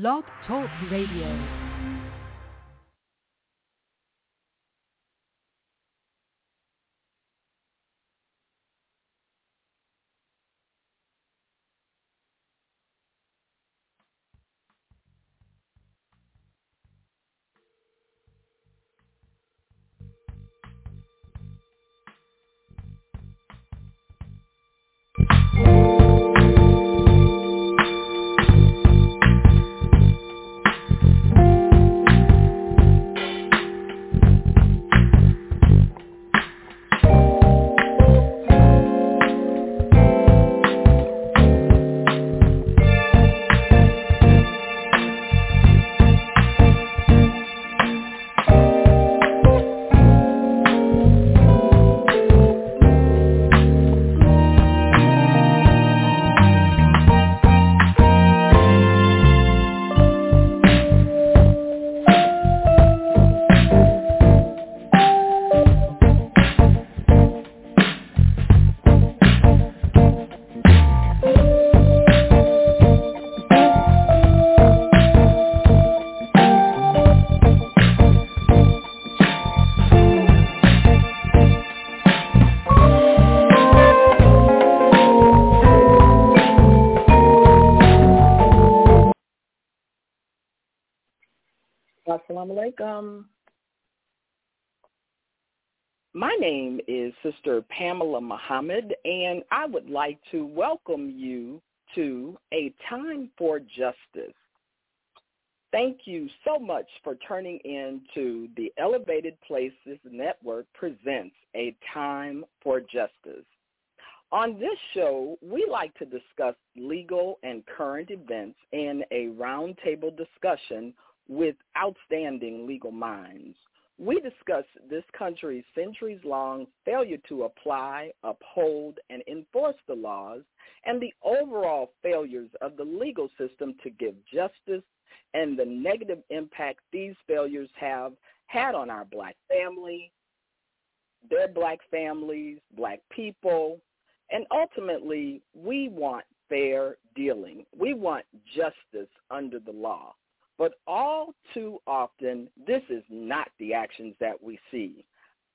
Blog Talk Radio. Assalamu alaikum. My name is Sister Pamela Muhammad, and I would like to welcome you to A Time for Justice. Thank you so much for turning in to the Elevated Places Network presents A Time for Justice. On this show, we like to discuss legal and current events in a roundtable discussion with outstanding legal minds. We discuss this country's centuries-long failure to apply, uphold, and enforce the laws and the overall failures of the legal system to give justice and the negative impact these failures have had on our black family, their black families, black people, and ultimately we want fair dealing. We want justice under the law. But all too often, this is not the actions that we see.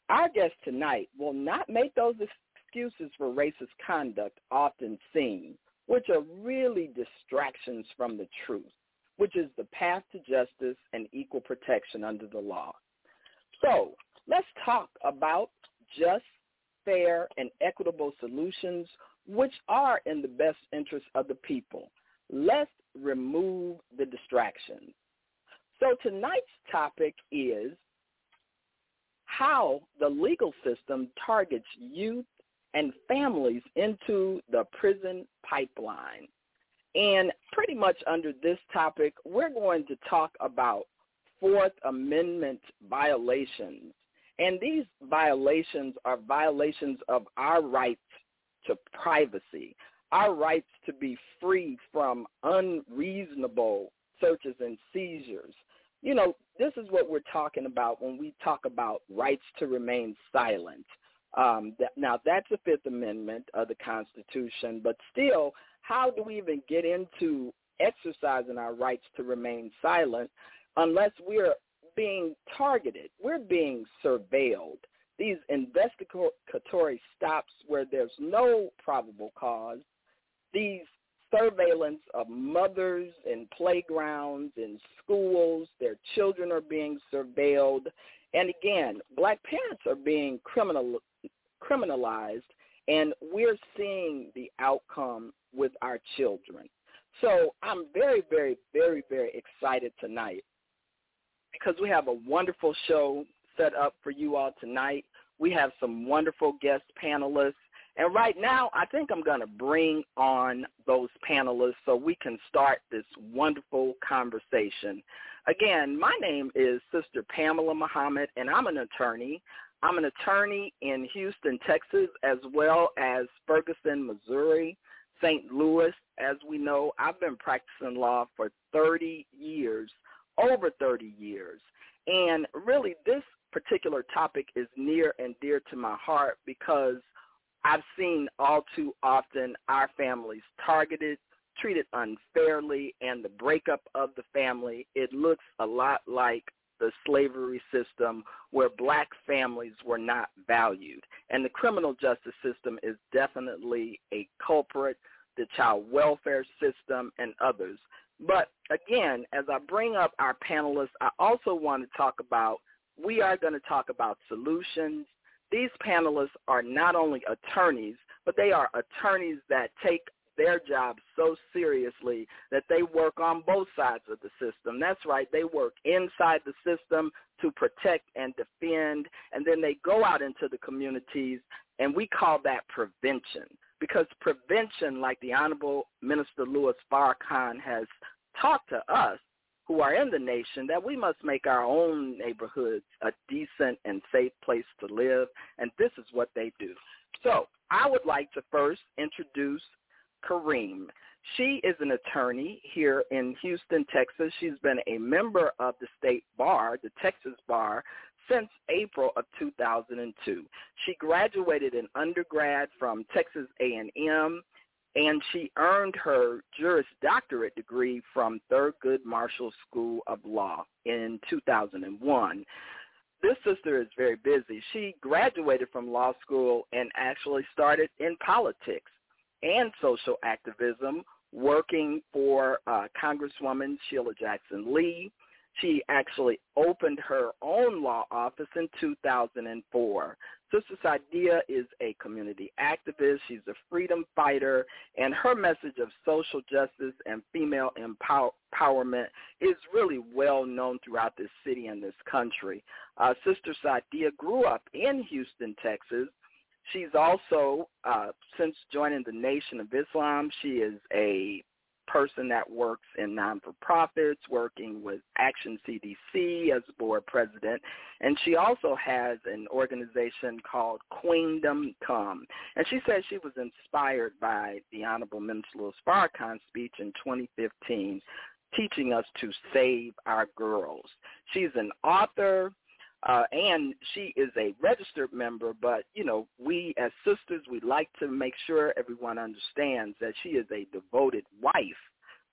Our guest tonight will not make those excuses for racist conduct often seen, which are really distractions from the truth, which is the path to justice and equal protection under the law. So let's talk about just, fair, and equitable solutions which are in the best interest of the people. Let's remove the distractions. So tonight's topic is how the legal system targets youth and families into the prison pipeline. And pretty much under this topic, we're going to talk about Fourth Amendment violations. And these violations are violations of our rights to privacy, our rights to be free from unreasonable searches and seizures. You know, this is what we're talking about when we talk about rights to remain silent. Um, that, now, that's the Fifth Amendment of the Constitution, but still, how do we even get into exercising our rights to remain silent unless we're being targeted? We're being surveilled. These investigatory stops where there's no probable cause, these surveillance of mothers in playgrounds, in schools. Their children are being surveilled. And again, black parents are being criminal, criminalized, and we're seeing the outcome with our children. So I'm very, very, very, very excited tonight because we have a wonderful show set up for you all tonight. We have some wonderful guest panelists and right now, I think I'm going to bring on those panelists so we can start this wonderful conversation. Again, my name is Sister Pamela Muhammad, and I'm an attorney. I'm an attorney in Houston, Texas, as well as Ferguson, Missouri, St. Louis. As we know, I've been practicing law for 30 years, over 30 years. And really, this particular topic is near and dear to my heart because – I've seen all too often our families targeted, treated unfairly and the breakup of the family, it looks a lot like the slavery system where black families were not valued. And the criminal justice system is definitely a culprit, the child welfare system, and others. But again, as I bring up our panelists, I also want to talk about, we are going to talk about solutions. These panelists are not only attorneys, but they are attorneys that take their job so seriously that they work on both sides of the system. That's right. They work inside the system to protect and defend, and then they go out into the communities, and we call that prevention. Because prevention, like the Honorable Minister Louis Farrakhan has taught to us, who are in the nation that we must make our own neighborhoods a decent and safe place to live, and this is what they do. So I would like to first introduce Kareem. She is an attorney here in Houston, Texas. She's been a member of the state bar, the Texas bar, since April of 2002. She graduated in undergrad from Texas A&M, and she earned her Juris Doctorate degree from Thurgood Marshall School of Law in 2001. This sister is very busy. She graduated from law school and actually started in politics and social activism, working for uh, Congresswoman Sheila Jackson Lee. She actually opened her own law office in 2004. Sister Saidiya is a community activist. She's a freedom fighter, and her message of social justice and female empowerment is really well known throughout this city and this country. Uh, Sister Saidiya grew up in Houston, Texas, She's also, uh, since joining the Nation of Islam, she is a person that works in non-for-profits, working with Action CDC as board president, and she also has an organization called Queendom Come. And she says she was inspired by the Honorable Minister Louis speech in 2015, teaching us to save our girls. She's an author, uh, and she is a registered member, but, you know, we as sisters, we like to make sure everyone understands that she is a devoted wife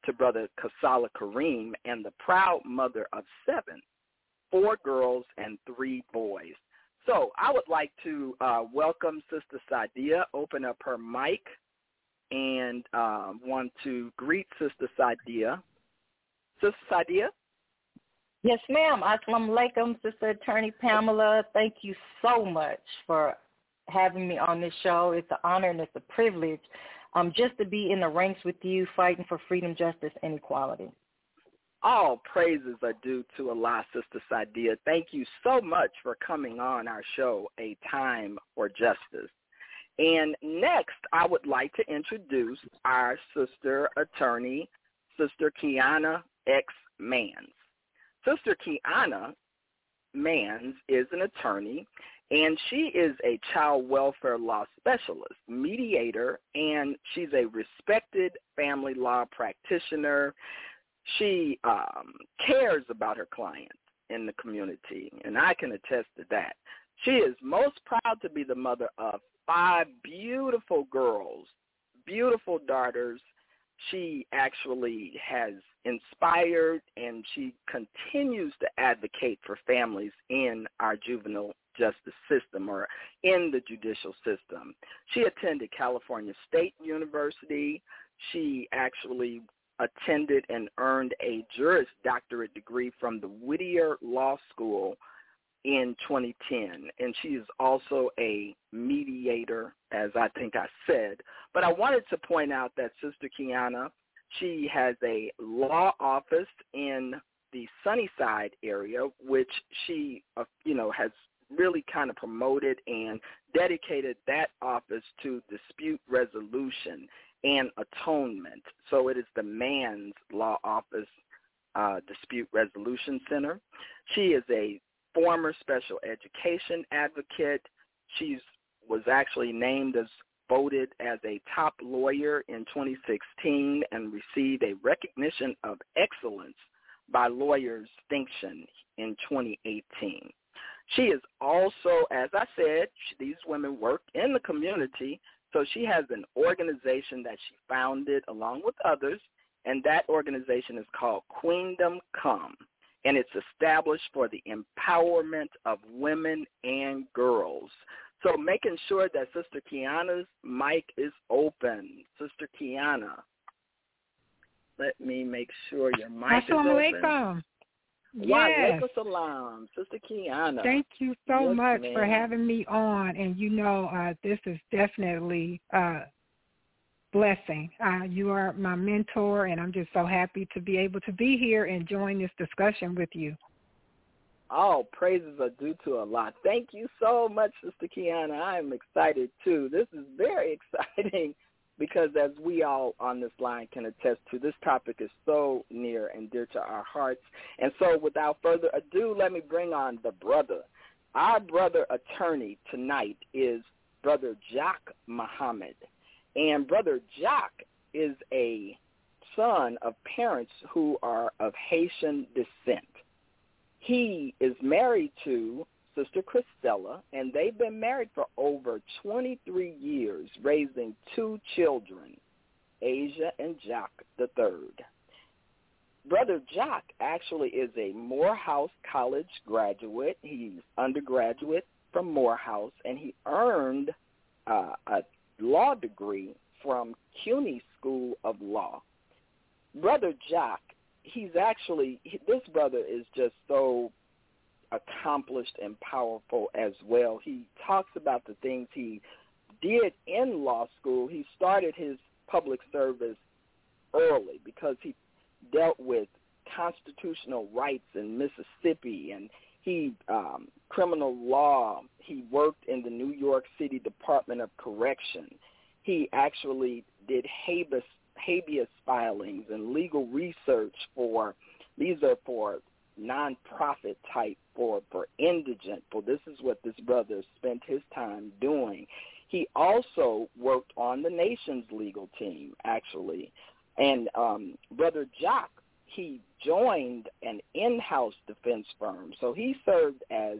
to Brother Kasala Kareem and the proud mother of seven, four girls and three boys. So I would like to uh, welcome Sister Sadia, open up her mic, and uh, want to greet Sister Sadia. Sister Saidiya? Yes, ma'am. Assalamu alaikum, Sister Attorney Pamela. Thank you so much for having me on this show. It's an honor and it's a privilege um, just to be in the ranks with you fighting for freedom, justice, and equality. All praises are due to Allah, Sister Saidiya. Thank you so much for coming on our show, A Time for Justice. And next, I would like to introduce our sister attorney, Sister Kiana X. Mans. Sister Kiana Mans is an attorney, and she is a child welfare law specialist, mediator, and she's a respected family law practitioner. She um, cares about her clients in the community, and I can attest to that. She is most proud to be the mother of five beautiful girls, beautiful daughters. She actually has inspired and she continues to advocate for families in our juvenile justice system or in the judicial system. She attended California State University. She actually attended and earned a Juris Doctorate degree from the Whittier Law School in 2010. And she is also a mediator, as I think I said. But I wanted to point out that Sister Kiana she has a law office in the Sunnyside area, which she, uh, you know, has really kind of promoted and dedicated that office to dispute resolution and atonement. So it is the Mans Law Office uh, Dispute Resolution Center. She is a former special education advocate. She was actually named as voted as a top lawyer in 2016 and received a recognition of excellence by Lawyers Distinction in 2018. She is also, as I said, these women work in the community, So she has an organization that she founded along with others, and that organization is called Queendom Come, and it's established for the empowerment of women and girls. So making sure that Sister Kiana's mic is open. Sister Kiana, let me make sure your mic Assalamu is open. Yes. salam, Sister Kiana. Thank you so yes, much ma'am. for having me on. And you know, uh, this is definitely a blessing. Uh, you are my mentor, and I'm just so happy to be able to be here and join this discussion with you. All praises are due to Allah. Thank you so much, Sister Kiana. I am excited too. This is very exciting because as we all on this line can attest to, this topic is so near and dear to our hearts. And so without further ado, let me bring on the brother. Our brother attorney tonight is Brother Jack Muhammad. And Brother Jack is a son of parents who are of Haitian descent. He is married to Sister Christella, and they've been married for over 23 years, raising two children, Asia and Jack the third. Brother Jack actually is a Morehouse College graduate. He's undergraduate from Morehouse, and he earned uh, a law degree from CUNY School of Law. Brother Jack, he's actually, this brother is just so accomplished and powerful as well. He talks about the things he did in law school. He started his public service early because he dealt with constitutional rights in Mississippi and he um, criminal law. He worked in the New York City Department of Correction. He actually did habeas habeas filings and legal research for these are for nonprofit type for for indigent. For this is what this brother spent his time doing. He also worked on the nation's legal team, actually, and um, brother Jock he joined an in-house defense firm. So he served as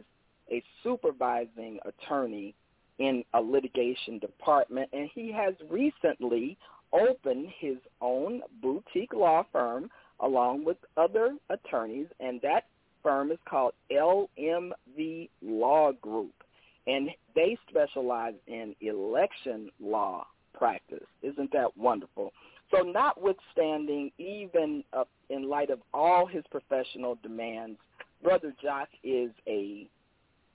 a supervising attorney in a litigation department, and he has recently opened his own boutique law firm along with other attorneys, and that firm is called LMV Law Group, and they specialize in election law practice. Isn't that wonderful? So notwithstanding, even uh, in light of all his professional demands, Brother Jock is a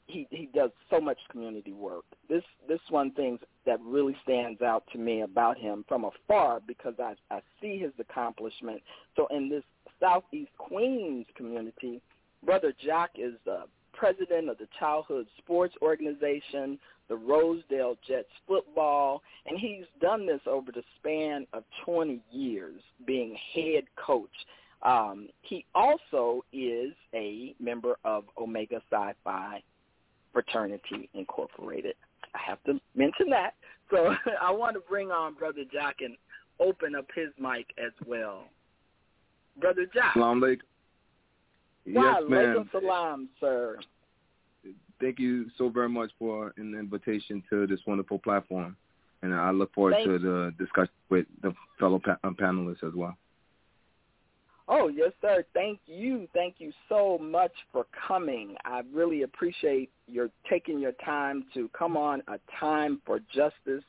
he he does so much community work. This this one thing that really stands out to me about him from afar because I I see his accomplishment. So in this Southeast Queens community, Brother Jock is the president of the Childhood Sports Organization, the Rosedale Jets football, and he's done this over the span of 20 years being head coach. Um, he also is a member of Omega Psi Phi Fraternity Incorporated. I have to mention that. So I want to bring on Brother Jack and open up his mic as well. Brother Jack. Salam alaikum. Yes, ma'am. salam, sir. Thank you so very much for an invitation to this wonderful platform. And I look forward Thank to the discussion with the fellow pa- uh, panelists as well. Oh, yes, sir. Thank you. Thank you so much for coming. I really appreciate your taking your time to come on a time for justice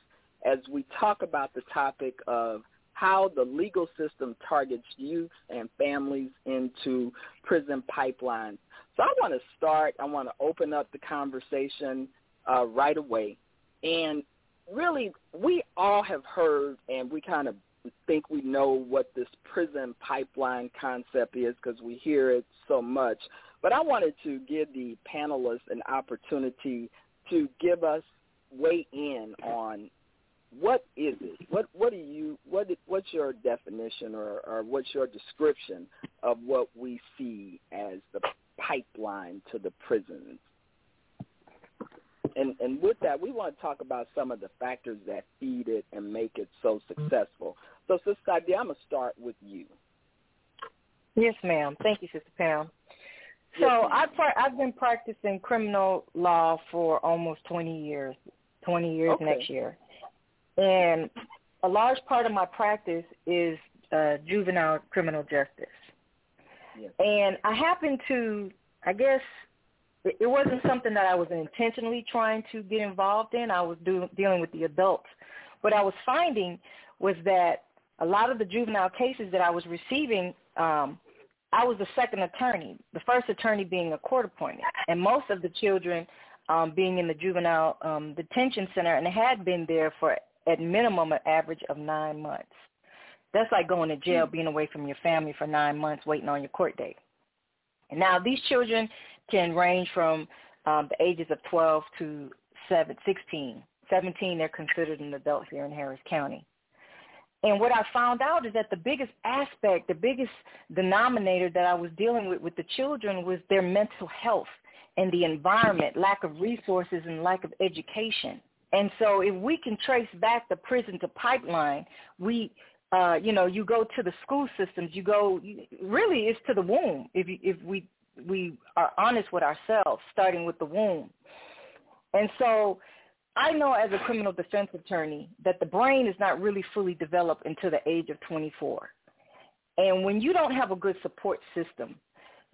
as we talk about the topic of how the legal system targets youth and families into prison pipelines. So I want to start, I want to open up the conversation uh, right away. And really, we all have heard and we kind of think we know what this prison pipeline concept is because we hear it so much. But I wanted to give the panelists an opportunity to give us weigh in on what is it? What what do you what what's your definition or, or what's your description of what we see as the pipeline to the prisons? And and with that, we want to talk about some of the factors that feed it and make it so successful. So, Sister Sadia, I'm gonna start with you. Yes, ma'am. Thank you, Sister Pam. So Yes. I pra- I've been practicing criminal law for almost 20 years. 20 years Okay. next year. And a large part of my practice is uh, juvenile criminal justice. Yes. And I happen to, I guess, it wasn't something that I was intentionally trying to get involved in. I was do, dealing with the adults. What I was finding was that a lot of the juvenile cases that I was receiving, um, I was the second attorney, the first attorney being a court appointed, and most of the children um, being in the juvenile um, detention center and had been there for at minimum an average of nine months. That's like going to jail, being away from your family for nine months, waiting on your court date. And now these children can range from um, the ages of 12 to 7, 16. 17, they're considered an adult here in Harris County. And what I found out is that the biggest aspect, the biggest denominator that I was dealing with with the children was their mental health and the environment, lack of resources and lack of education. And so if we can trace back the prison to pipeline, we, uh, you know, you go to the school systems, you go, really it's to the womb if, you, if we, we are honest with ourselves, starting with the womb. And so I know as a criminal defense attorney that the brain is not really fully developed until the age of 24. And when you don't have a good support system,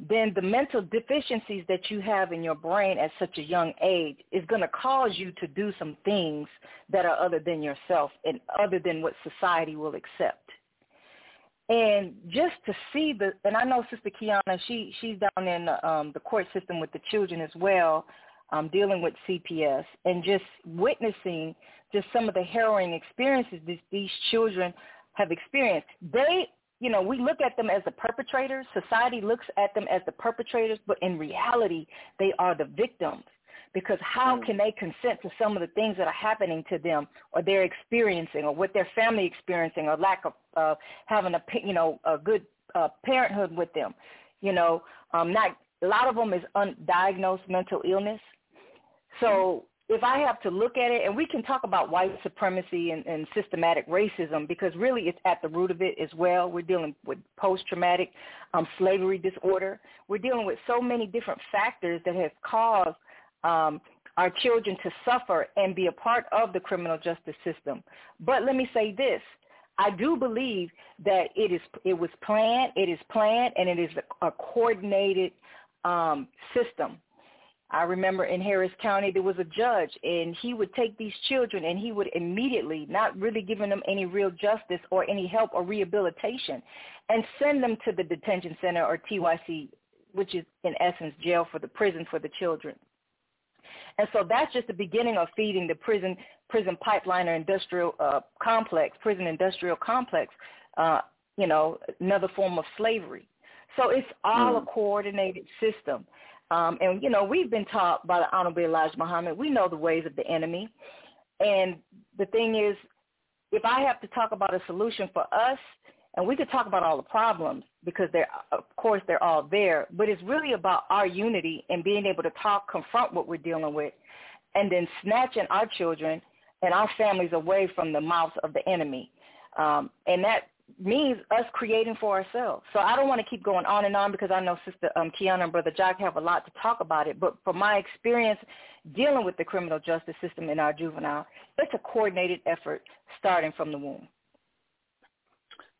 then the mental deficiencies that you have in your brain at such a young age is going to cause you to do some things that are other than yourself and other than what society will accept. And just to see the, and I know Sister Kiana, she she's down in the, um, the court system with the children as well, um, dealing with CPS, and just witnessing just some of the harrowing experiences these, these children have experienced. They you know, we look at them as the perpetrators. Society looks at them as the perpetrators, but in reality, they are the victims. Because how mm. can they consent to some of the things that are happening to them, or they're experiencing, or what their family experiencing, or lack of uh, having a you know a good uh, parenthood with them? You know, um, not a lot of them is undiagnosed mental illness. So if I have to look at it, and we can talk about white supremacy and, and systematic racism because really it's at the root of it as well. We're dealing with post-traumatic um, slavery disorder. We're dealing with so many different factors that have caused um, our children to suffer and be a part of the criminal justice system. But let me say this. I do believe that it is it was planned, it is planned, and it is a, a coordinated um, system I remember in Harris County there was a judge and he would take these children and he would immediately, not really giving them any real justice or any help or rehabilitation, and send them to the detention center or TYC, which is in essence jail for the prison for the children. And so that's just the beginning of feeding the prison prison pipeline or industrial uh, complex, prison industrial complex, uh, you know, another form of slavery. So it's all mm. a coordinated system. Um, and, you know, we've been taught by the Honorable Elijah Muhammad, we know the ways of the enemy. And the thing is, if I have to talk about a solution for us, and we could talk about all the problems because they're, of course, they're all there, but it's really about our unity and being able to talk, confront what we're dealing with, and then snatching our children and our families away from the mouths of the enemy. Um, and that means us creating for ourselves. So I don't want to keep going on and on because I know Sister um, Kiana and Brother Jack have a lot to talk about it. But from my experience dealing with the criminal justice system in our juvenile, it's a coordinated effort starting from the womb.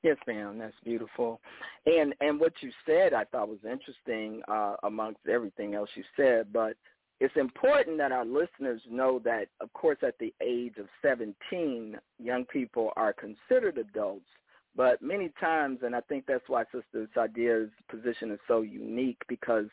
Yes, ma'am. That's beautiful. And and what you said I thought was interesting uh, amongst everything else you said, but it's important that our listeners know that, of course, at the age of 17, young people are considered adults but many times, and I think that's why Sister Sadia's position is so unique because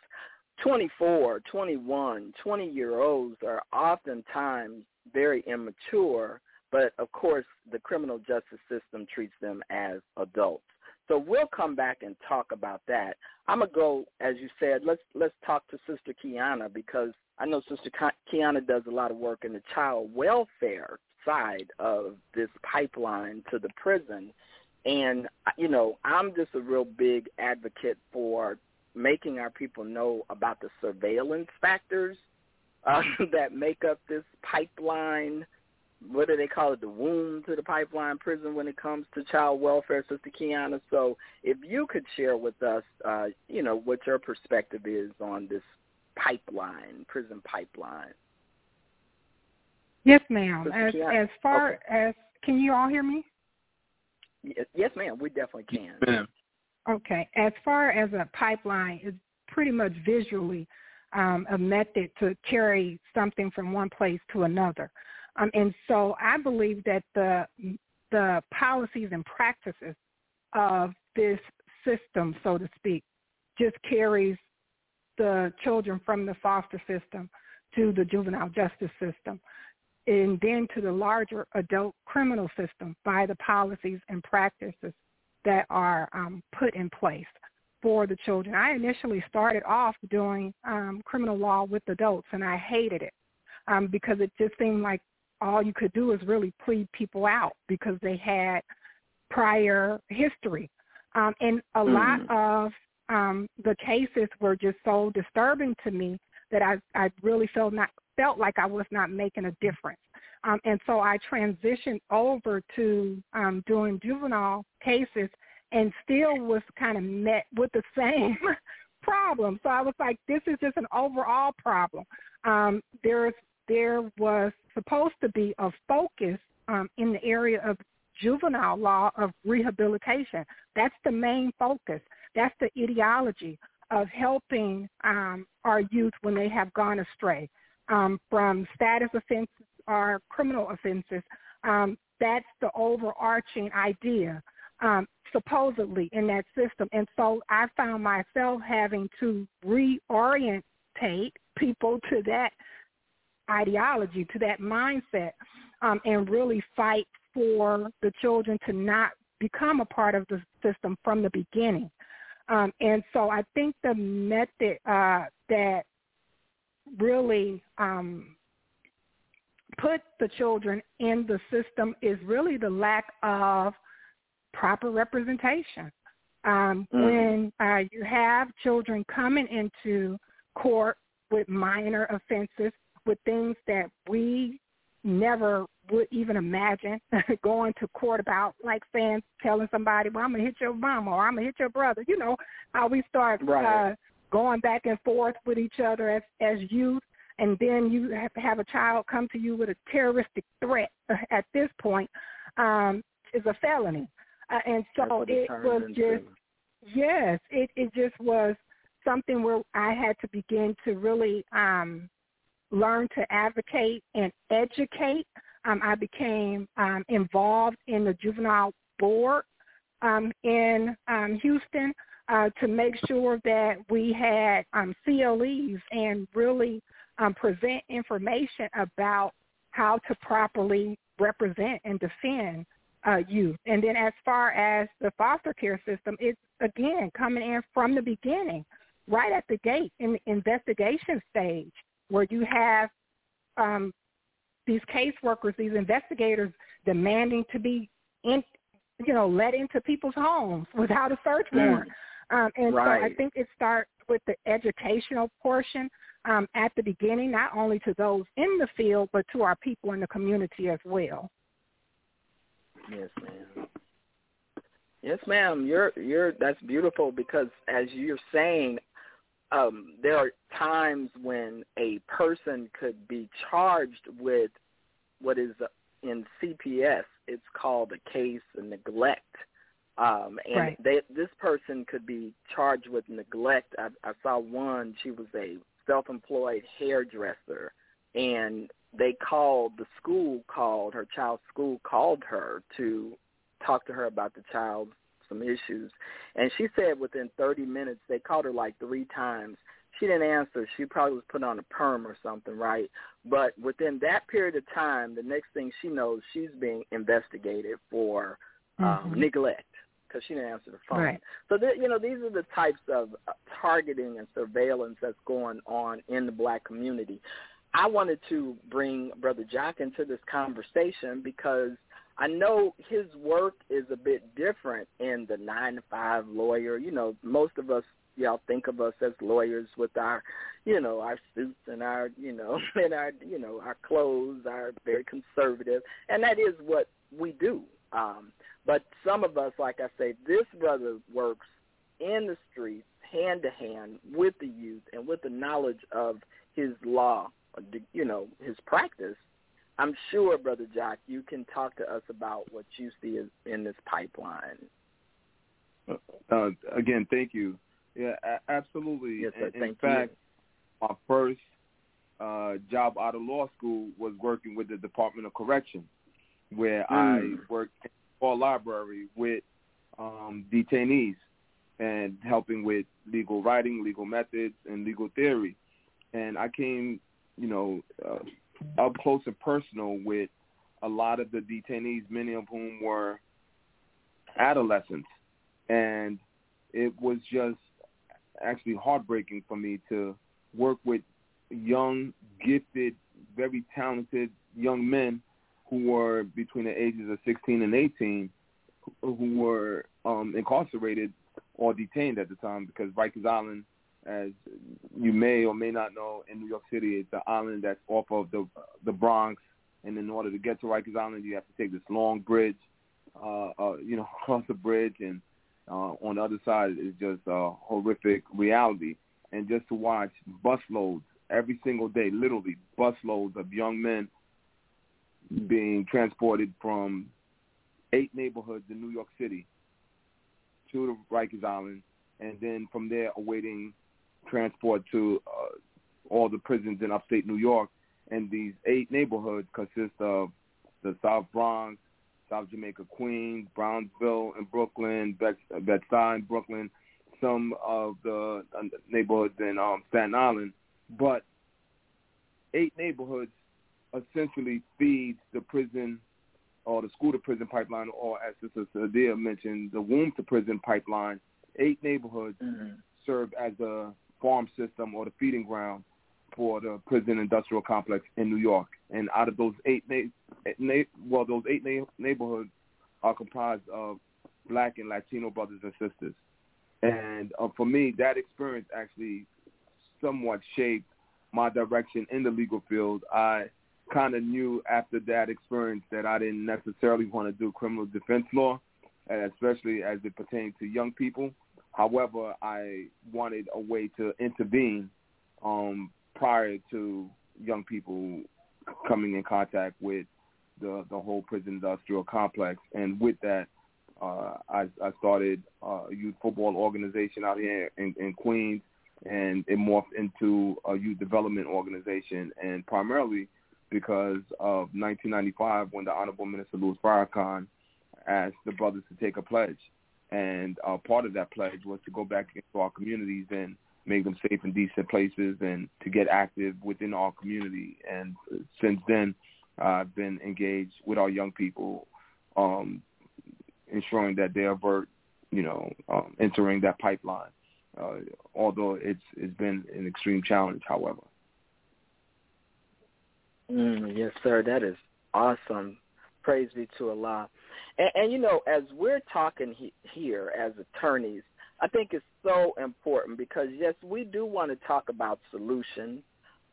24, 21, 20-year-olds are oftentimes very immature, but of course the criminal justice system treats them as adults. So we'll come back and talk about that. I'm gonna go, as you said, let's let's talk to Sister Kiana because I know Sister Kiana does a lot of work in the child welfare side of this pipeline to the prison. And, you know, I'm just a real big advocate for making our people know about the surveillance factors uh, that make up this pipeline. What do they call it? The womb to the pipeline prison when it comes to child welfare, Sister Kiana. So if you could share with us, uh, you know, what your perspective is on this pipeline, prison pipeline. Yes, ma'am. As as far okay. as can you all hear me? Yes, yes ma'am. We definitely can. Ma'am. Okay. As far as a pipeline, it's pretty much visually um, a method to carry something from one place to another. Um, and so I believe that the the policies and practices of this system, so to speak, just carries the children from the foster system to the juvenile justice system and then to the larger adult criminal system by the policies and practices that are um, put in place for the children. I initially started off doing um, criminal law with adults, and I hated it um, because it just seemed like all you could do is really plead people out because they had prior history. Um, and a mm. lot of um, the cases were just so disturbing to me that I, I really felt not felt like I was not making a difference. Um, and so I transitioned over to um, doing juvenile cases and still was kind of met with the same problem. So I was like, this is just an overall problem. Um, there's there was supposed to be a focus um, in the area of juvenile law of rehabilitation. That's the main focus. That's the ideology of helping um, our youth when they have gone astray um, from status offenses or criminal offenses. Um, that's the overarching idea, um, supposedly, in that system. And so I found myself having to reorientate people to that ideology, to that mindset, um, and really fight for the children to not become a part of the system from the beginning. Um, and so I think the method uh, that really um, put the children in the system is really the lack of proper representation. Um, mm-hmm. When uh, you have children coming into court with minor offenses, with things that we never would even imagine going to court about, like saying, telling somebody, well, I'm going to hit your mom or I'm going to hit your brother. You know, how we start right. uh, going back and forth with each other as, as youth. And then you have to have a child come to you with a terroristic threat at this point um, is a felony. Uh, and so it was just, yes, it, it just was something where I had to begin to really um, learn to advocate and educate. Um, I became um, involved in the juvenile board um, in um, Houston uh, to make sure that we had um, CLEs and really um, present information about how to properly represent and defend uh, youth. And then as far as the foster care system, it's again coming in from the beginning, right at the gate in the investigation stage where you have um, these caseworkers, these investigators demanding to be in, you know, let into people's homes without a search mm. warrant. Mm. Um, and right. so I think it starts with the educational portion um, at the beginning, not only to those in the field, but to our people in the community as well. Yes, ma'am. Yes, ma'am. You're you're that's beautiful because as you're saying, um, there are times when a person could be charged with what is in CPS. It's called a case of neglect, um, and right. they, this person could be charged with neglect. I, I saw one. She was a self-employed hairdresser, and they called the school called her child's school called her to talk to her about the child's some issues. And she said within 30 minutes, they called her like three times. She didn't answer. She probably was put on a perm or something, right? But within that period of time, the next thing she knows, she's being investigated for um, mm-hmm. neglect because she didn't answer the phone. Right. So, th- you know, these are the types of uh, targeting and surveillance that's going on in the black community. I wanted to bring Brother Jack into this conversation because I know his work is a bit different in the nine to five lawyer. You know, most of us y'all think of us as lawyers with our, you know, our suits and our, you know, and our, you know, our clothes are very conservative, and that is what we do. Um, but some of us, like I say, this brother works in the streets, hand to hand with the youth, and with the knowledge of his law, you know, his practice I'm sure, Brother Jock, you can talk to us about what you see in this pipeline. Uh, again, thank you. Yeah, a- absolutely. Yes, sir. In, thank fact, you. my first uh, job out of law school was working with the Department of Correction, where mm. I worked in the law library with um, detainees and helping with legal writing, legal methods, and legal theory. And I came, you know, uh, up close and personal with a lot of the detainees, many of whom were adolescents. And it was just actually heartbreaking for me to work with young, gifted, very talented young men who were between the ages of 16 and 18 who were um, incarcerated or detained at the time because Rikers Island, as you may or may not know, in New York City, it's the island that's off of the the Bronx, and in order to get to Rikers Island, you have to take this long bridge, uh, uh, you know, across the bridge, and uh, on the other side is just a horrific reality. And just to watch busloads every single day, literally busloads of young men being transported from eight neighborhoods in New York City to the Rikers Island, and then from there awaiting transport to uh, all the prisons in upstate New York. And these eight neighborhoods consist of the South Bronx, South Jamaica, Queens, Brownsville, and Brooklyn, Bed-Stuy, Brooklyn, some of the uh, neighborhoods in um, Staten Island. But eight neighborhoods essentially feeds the prison or the school to prison pipeline, or as Sister Sadia mentioned, the womb to prison pipeline, eight neighborhoods mm-hmm. serve as a farm system or the feeding ground for the prison industrial complex in New York. And out of those eight, na- well, those eight neighborhoods are comprised of black and Latino brothers and sisters. And uh, for me, that experience actually somewhat shaped my direction in the legal field. I kind of knew after that experience that I didn't necessarily want to do criminal defense law, especially as it pertains to young people. However, I wanted a way to intervene um, prior to young people coming in contact with the the whole prison industrial complex. And with that, uh, I, I started a youth football organization out here in, in Queens, and it morphed into a youth development organization. And primarily, because of 1995 when the Honorable Minister Louis Farrakhan asked the brothers to take a pledge. And uh, part of that pledge was to go back into our communities and make them safe and decent places and to get active within our community. And since then, uh, I've been engaged with our young people, um, ensuring that they avert, you know, um, entering that pipeline. Uh, although it's it's been an extreme challenge, however. Mm, yes, sir. That is awesome. Praise be to Allah. And, and you know, as we're talking he, here as attorneys, I think it's so important because yes, we do want to talk about solutions,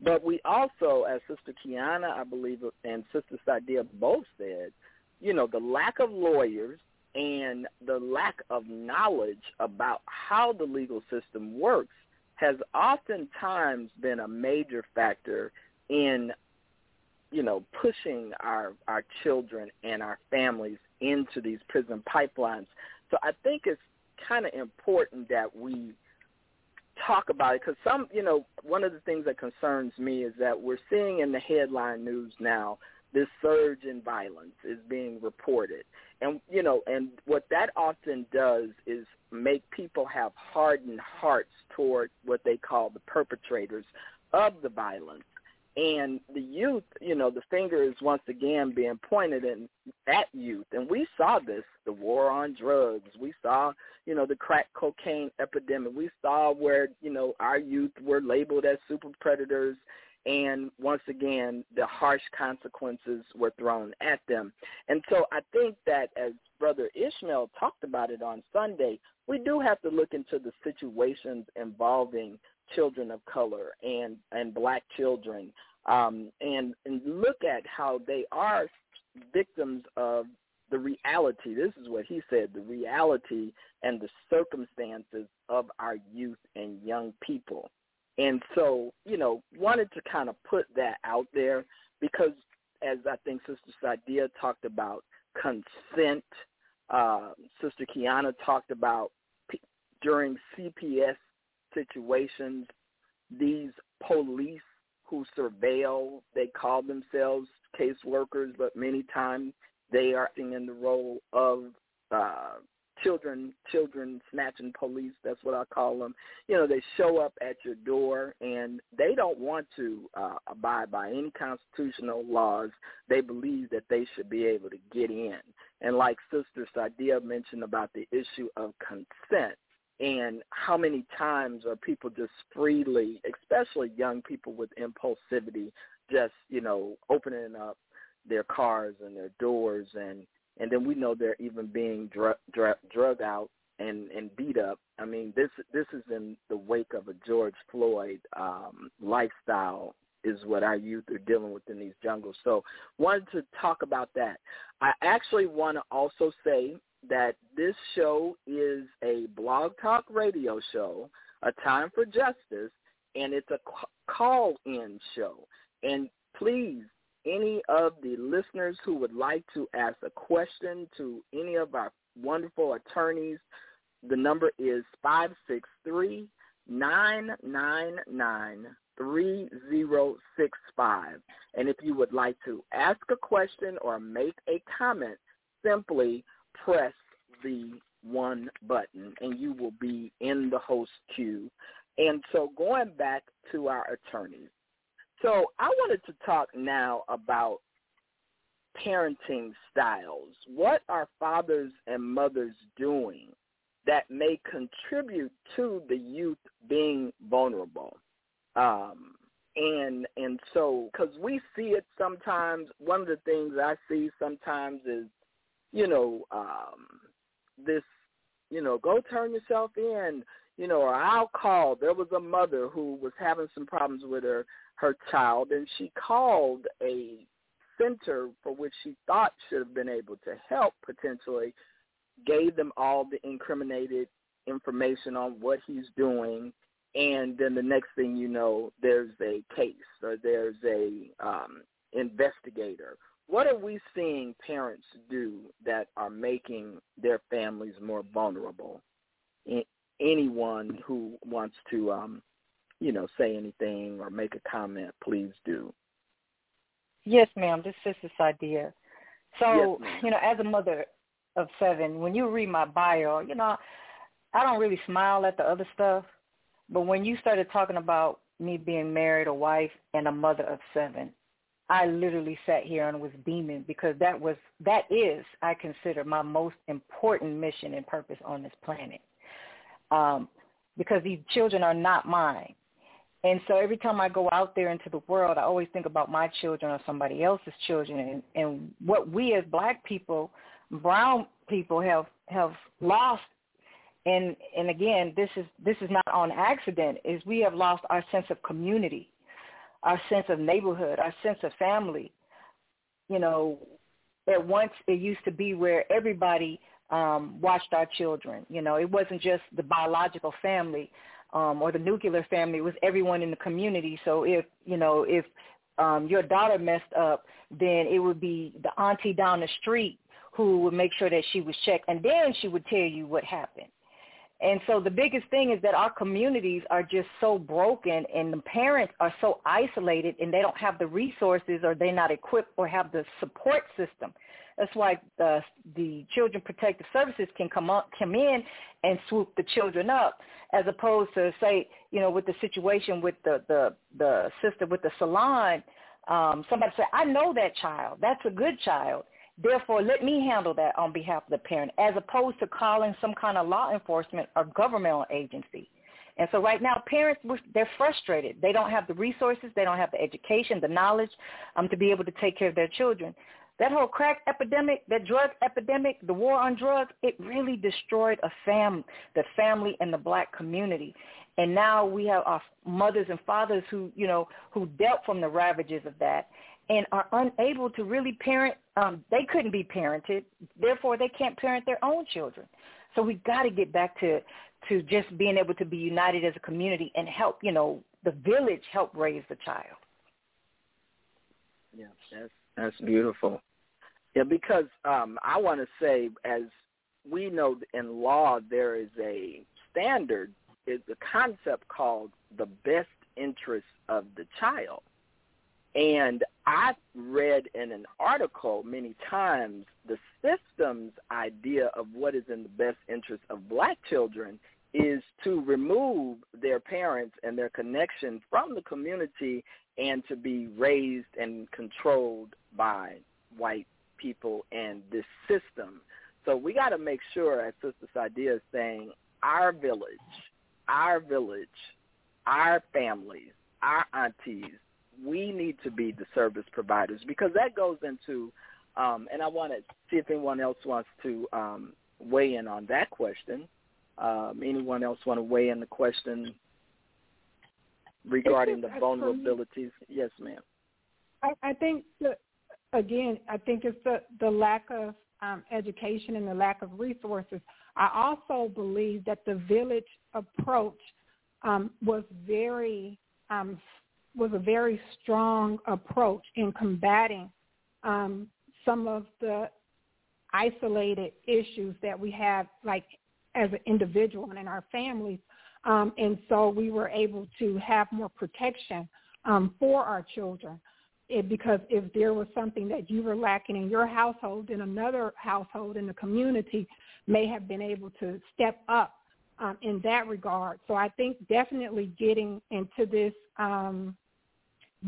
but we also, as Sister Kiana, I believe, and Sister Sadia both said, you know, the lack of lawyers and the lack of knowledge about how the legal system works has oftentimes been a major factor in you know, pushing our our children and our families into these prison pipelines. So I think it's kind of important that we talk about it because some, you know, one of the things that concerns me is that we're seeing in the headline news now this surge in violence is being reported. And, you know, and what that often does is make people have hardened hearts toward what they call the perpetrators of the violence and the youth, you know, the finger is once again being pointed in, at youth. And we saw this, the war on drugs. We saw, you know, the crack cocaine epidemic. We saw where, you know, our youth were labeled as super predators. And once again, the harsh consequences were thrown at them. And so I think that as Brother Ishmael talked about it on Sunday, we do have to look into the situations involving children of color and and black children um, and and look at how they are victims of the reality. This is what he said: the reality and the circumstances of our youth and young people. And so, you know, wanted to kind of put that out there because as I think Sister Sadia talked about, consent. Uh, Sister Kiana talked about during CPS situations, these police who surveil, they call themselves caseworkers, but many times they are in the role of uh, children children snatching police that's what i call them. You know they show up at your door and they don't want to uh, abide by any constitutional laws they believe that they should be able to get in. And like sister sadia mentioned about the issue of consent and how many times are people just freely especially young people with impulsivity just you know opening up their cars and their doors and and then we know they're even being drug drug, drug out and and beat up. I mean, this this is in the wake of a George Floyd um, lifestyle is what our youth are dealing with in these jungles. So, wanted to talk about that. I actually want to also say that this show is a blog talk radio show, a time for justice, and it's a call-in show. And please any of the listeners who would like to ask a question to any of our wonderful attorneys, the number is five six three nine nine nine three zero six five. And if you would like to ask a question or make a comment, simply press the one button and you will be in the host queue. And so going back to our attorneys, so I wanted to talk now about parenting styles. What are fathers and mothers doing that may contribute to the youth being vulnerable? Um, and and so because we see it sometimes, one of the things I see sometimes is, you know, um, this, you know, go turn yourself in, you know, or I'll call. There was a mother who was having some problems with her her child, and she called a center for which she thought should have been able to help potentially, gave them all the incriminated information on what he's doing, and then the next thing you know, there's a case or there's a um, investigator. What are we seeing parents do that are making their families more vulnerable? Anyone who wants to um, you know, say anything or make a comment, please do. Yes, ma'am. This is this idea. So, yes, you know, as a mother of seven, when you read my bio, you know, I don't really smile at the other stuff, but when you started talking about me being married, a wife, and a mother of seven, I literally sat here and was beaming because that was that is I consider my most important mission and purpose on this planet. Um, because these children are not mine. And so every time I go out there into the world, I always think about my children or somebody else's children and, and what we as black people, brown people have have lost and and again, this is this is not on accident, is we have lost our sense of community, our sense of neighborhood, our sense of family. You know, at once it used to be where everybody um, watched our children. You know, it wasn't just the biological family um, or the nuclear family. It was everyone in the community. So if you know if um, your daughter messed up, then it would be the auntie down the street who would make sure that she was checked, and then she would tell you what happened. And so the biggest thing is that our communities are just so broken and the parents are so isolated and they don't have the resources or they're not equipped or have the support system. That's why the the children protective services can come up come in and swoop the children up as opposed to say, you know, with the situation with the the the sister with the salon, um, somebody say, I know that child. That's a good child. Therefore, let me handle that on behalf of the parent, as opposed to calling some kind of law enforcement or governmental agency. And so right now, parents, they're frustrated. They don't have the resources. They don't have the education, the knowledge um, to be able to take care of their children. That whole crack epidemic, that drug epidemic, the war on drugs, it really destroyed a fam, the family and the black community. And now we have our mothers and fathers who, you know, who dealt from the ravages of that and are unable to really parent. Um, they couldn't be parented, therefore they can't parent their own children. So we got to get back to to just being able to be united as a community and help, you know, the village help raise the child. Yeah, that's That's beautiful. Yeah, because um, I want to say, as we know in law, there is a standard, is a concept called the best interest of the child. And I've read in an article many times the system's idea of what is in the best interest of black children is to remove their parents and their connection from the community and to be raised and controlled by white people and this system. So we got to make sure, as Sister Sadia is saying, our village, our village, our families, our aunties, we need to be the service providers because that goes into, um, and I want to see if anyone else wants to um, weigh in on that question. Um, anyone else want to weigh in the question regarding the vulnerabilities? Yes, ma'am. I, I think that again, I think it's the the lack of um, education and the lack of resources. I also believe that the village approach um, was very um, was a very strong approach in combating um, some of the isolated issues that we have, like as an individual and in our families. Um, and so we were able to have more protection um, for our children. It, because if there was something that you were lacking in your household, then another household in the community may have been able to step up um, in that regard. So I think definitely getting into this um,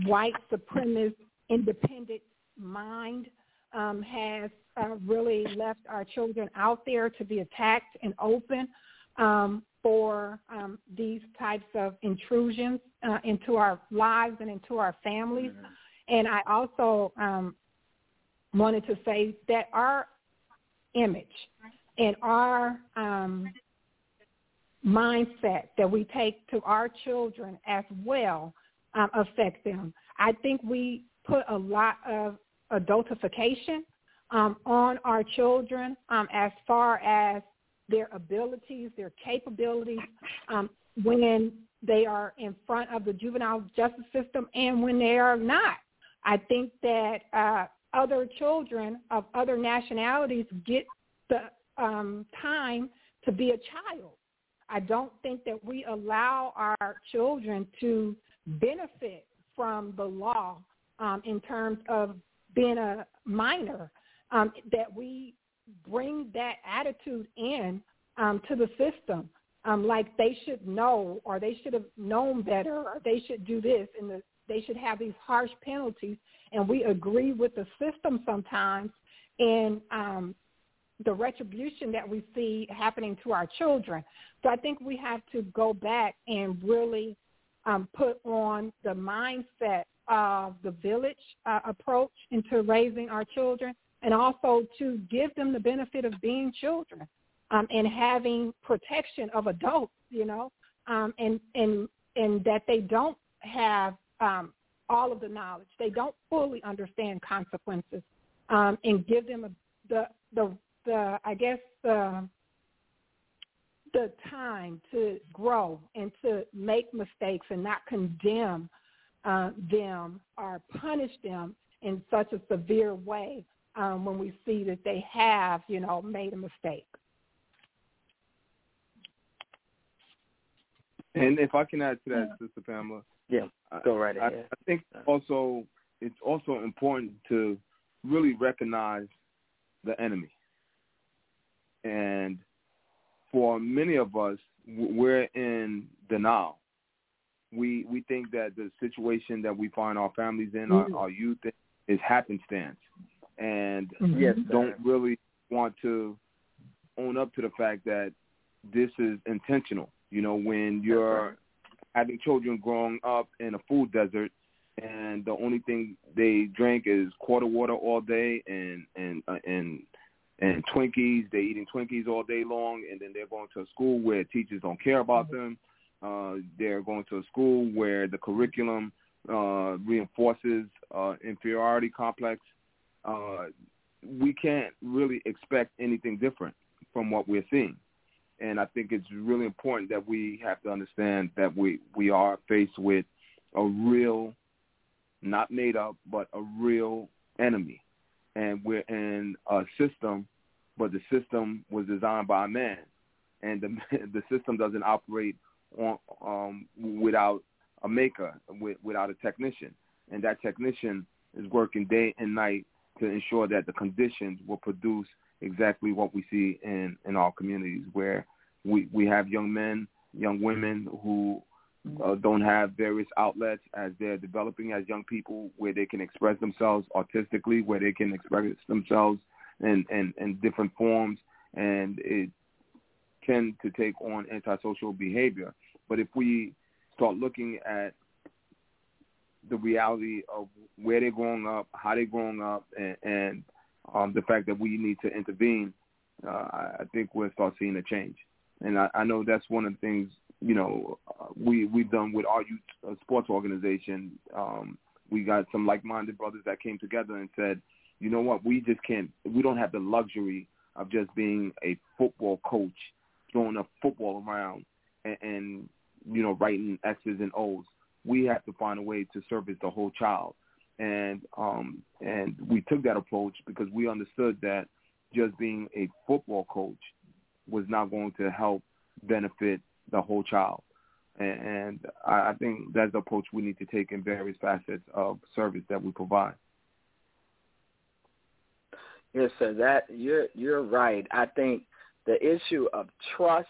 white supremacist independent mind um, has uh, really left our children out there to be attacked and open um, for um, these types of intrusions uh, into our lives and into our families. Mm-hmm. And I also um, wanted to say that our image and our um, mindset that we take to our children as well um, affect them. I think we put a lot of adultification um, on our children um, as far as their abilities, their capabilities, um, when they are in front of the juvenile justice system and when they are not. I think that uh, other children of other nationalities get the um, time to be a child. I don't think that we allow our children to benefit from the law um, in terms of being a minor, um, that we bring that attitude in um, to the system, um, like they should know or they should have known better or they should do this and the, they should have these harsh penalties. And we agree with the system sometimes in um, the retribution that we see happening to our children. So I think we have to go back and really um, put on the mindset of the village uh, approach into raising our children and also to give them the benefit of being children um, and having protection of adults, you know, um, and, and, and that they don't have um, all of the knowledge. They don't fully understand consequences um, and give them a, the, the, the, I guess, the, the time to grow and to make mistakes and not condemn uh, them or punish them in such a severe way um, when we see that they have, you know, made a mistake. And if I can add to that, yeah. Sister Pamela. Yeah, go right ahead. I, I think also it's also important to really recognize the enemy. And for many of us, we're in denial. We we think that the situation that we find our families in, mm-hmm. our, our youth, in, is happenstance, and mm-hmm. yes, don't really want to own up to the fact that this is intentional. You know, when you're right. having children growing up in a food desert, and the only thing they drink is quarter water all day, and and uh, and and Twinkies. They're eating Twinkies all day long, and then they're going to a school where teachers don't care about mm-hmm. them. Uh, they're going to a school where the curriculum uh, reinforces uh, inferiority complex. Uh, we can't really expect anything different from what we're seeing. And I think it's really important that we have to understand that we, we are faced with a real, not made up, but a real enemy, and we're in a system, but the system was designed by man, and the the system doesn't operate on um, without a maker, with, without a technician, and that technician is working day and night to ensure that the conditions will produce exactly what we see in in our communities, where we we have young men, young women who uh, don't have various outlets as they're developing as young people where they can express themselves artistically, where they can express themselves in, in, in different forms, and it tend to take on antisocial behavior. But if we start looking at the reality of where they're growing up, how they're growing up, and, and um, the fact that we need to intervene, uh, I think we'll start seeing a change. And I, I know that's one of the things you know, uh, we we've done with our youth uh, sports organization. Um, we got some like-minded brothers that came together and said, you know what, we just can't. We don't have the luxury of just being a football coach, throwing a football around, and, and you know, writing X's and O's. We have to find a way to service the whole child, and um, and we took that approach because we understood that just being a football coach was not going to help benefit the whole child. And, I, I think that's the approach we need to take in various facets of service that we provide. Yes, sir. That you're you're right. I think the issue of trust.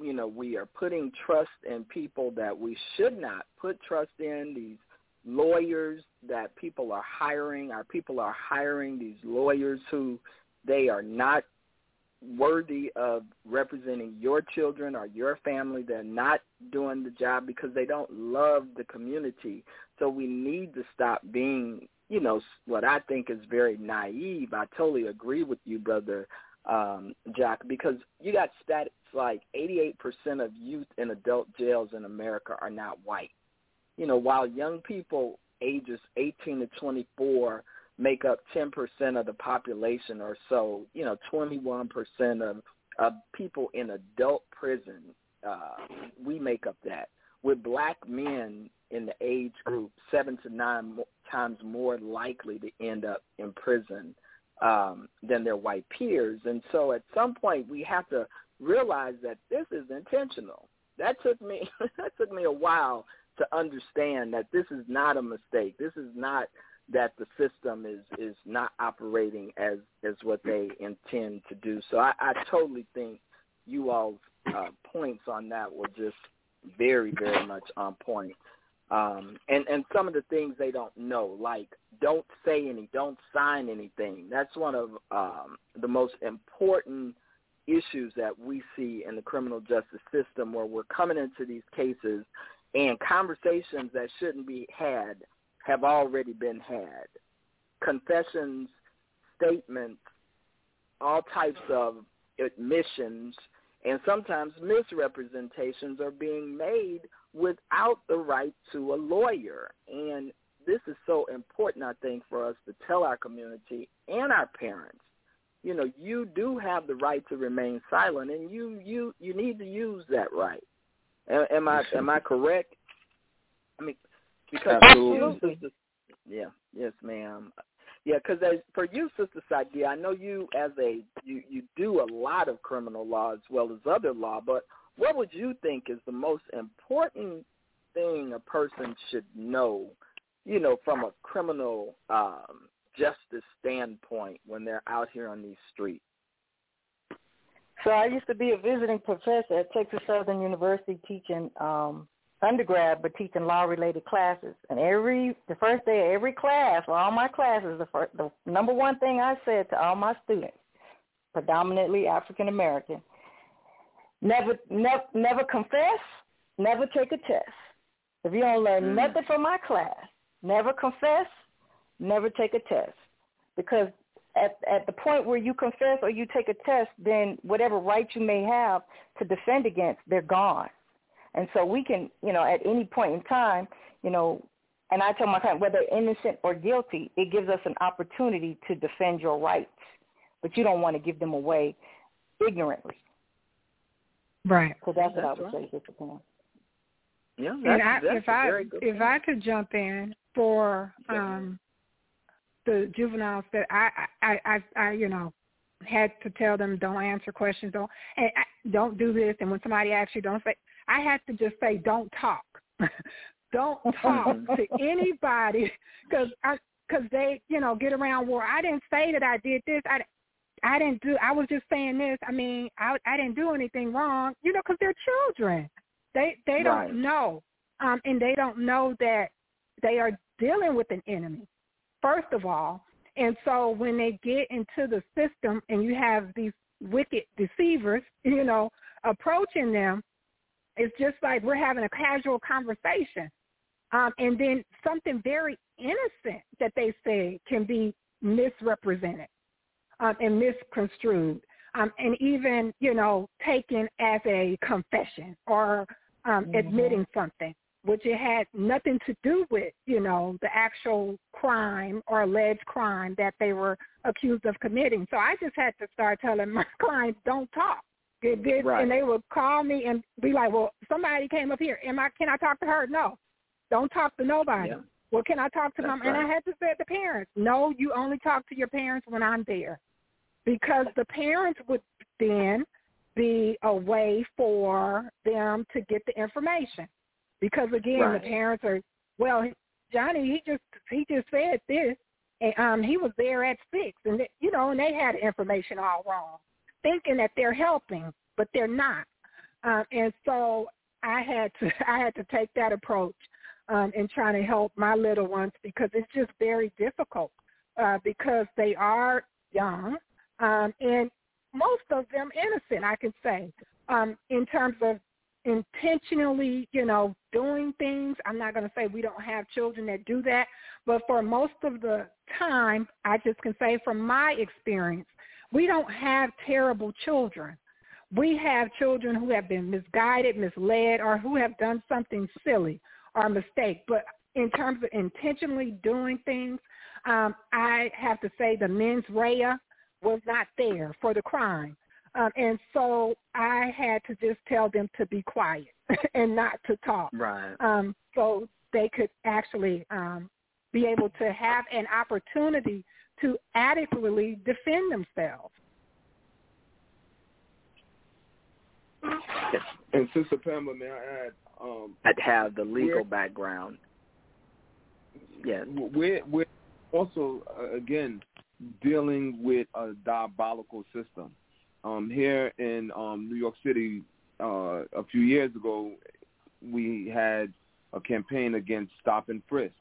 You know, we are putting trust in people that we should not put trust in. These lawyers that people are hiring, our people are hiring these lawyers who they are not worthy of representing your children or your family. They're not doing the job because they don't love the community. So we need to stop being, you know, what I think is very naive. I totally agree with you, brother um, Jack, because you got stats like 88% of youth in adult jails in America are not white. You know, while young people ages 18 to 24 make up 10% of the population or so, you know, 21% of, of people in adult prison, uh, we make up that. With black men in the age group, seven to nine times more likely to end up in prison um, than their white peers. And so at some point we have to realize that this is intentional. That took me that took me a while to understand that this is not a mistake. This is not that the system is is not operating as as what they intend to do. So I, I totally think you all's uh, points on that were just very very much on point. Um, and and some of the things they don't know, like don't say any, don't sign anything. That's one of um, the most important issues that we see in the criminal justice system, where we're coming into these cases and conversations that shouldn't be had have already been had. Confessions, statements, all types of admissions, and sometimes misrepresentations are being made without the right to a lawyer. And this is so important, I think, for us to tell our community and our parents. You know, you do have the right to remain silent, and you you you need to use that right. Am, am I am I correct? I mean, because Absolutely. Yeah, yes, ma'am. Yeah, because for you, Sister Sadia, I know you as a you you do a lot of criminal law as well as other law, but what would you think is the most important thing a person should know, you know, from a criminal um, justice standpoint when they're out here on these streets? So I used to be a visiting professor at Texas Southern University teaching um, undergrad but teaching law related classes. And every the first day of every class for all my classes the first, the number one thing I said to all my students predominantly African American never never never confess never take a test. If you don't learn mm. nothing from my class never confess never take a test. Because at at the point where you confess or you take a test then whatever rights you may have to defend against they're gone and so we can, you know, at any point in time, you know, and I tell my client, whether innocent or guilty, it gives us an opportunity to defend your rights, but you don't want to give them away ignorantly. Right. So that's, that's what I would right. say, Sister Yeah, that's, and I, that's if I if I could jump in for um, the juveniles that I, I, I, I, you know, had to tell them don't answer questions, don't, and don't do this. And when somebody asks you, don't say. I had to just say, don't talk, don't talk to anybody, because because they, you know, get around war. I didn't say that I did this. I, I didn't do. I was just saying this. I mean, I, I didn't do anything wrong, you know, because they're children. They they don't know, um, and they don't know that they are dealing with an enemy. First of all, and so when they get into the system and you have these wicked deceivers, you know, approaching them, it's just like we're having a casual conversation. Um, and then something very innocent that they say can be misrepresented um, and misconstrued, um, and even you know taken as a confession or um, mm-hmm. admitting something, which it had nothing to do with you know the actual crime or alleged crime that they were accused of committing. So I just had to start telling my clients don't talk. It did, right. and they would call me and be like, "Well, somebody came up here. Am I? Can I talk to her? No, don't talk to nobody. Yeah. Well, can I talk to That's them? Right. And I had to say to the parents, no, you only talk to your parents when I'm there. Because the parents would then be a way for them to get the information. Because again, right. the parents are, well, Johnny, he just he just said this, and um, he was there at six, and they, you know, and they had information all wrong, thinking that they're helping, but they're not. Um, and so I had to I had to take that approach um, in trying to help my little ones because it's just very difficult uh, because they are young um, and most of them innocent, I can say, um, in terms of intentionally, you know, doing things. I'm not going to say we don't have children that do that, but for most of the time, I just can say from my experience, we don't have terrible children. We have children who have been misguided, misled, or who have done something silly or a mistake. But in terms of intentionally doing things, um, I have to say the mens rea was not there for the crime. Um, and so I had to just tell them to be quiet and not to talk. Right. Um, so they could actually um, be able to have an opportunity to adequately defend themselves. And Sister Pamela, may I add? Um, I'd have the legal background. Yes. We're, we're also, uh, again, dealing with a diabolical system. Um, here in um, New York City, uh, a few years ago, we had a campaign against stop and frisk.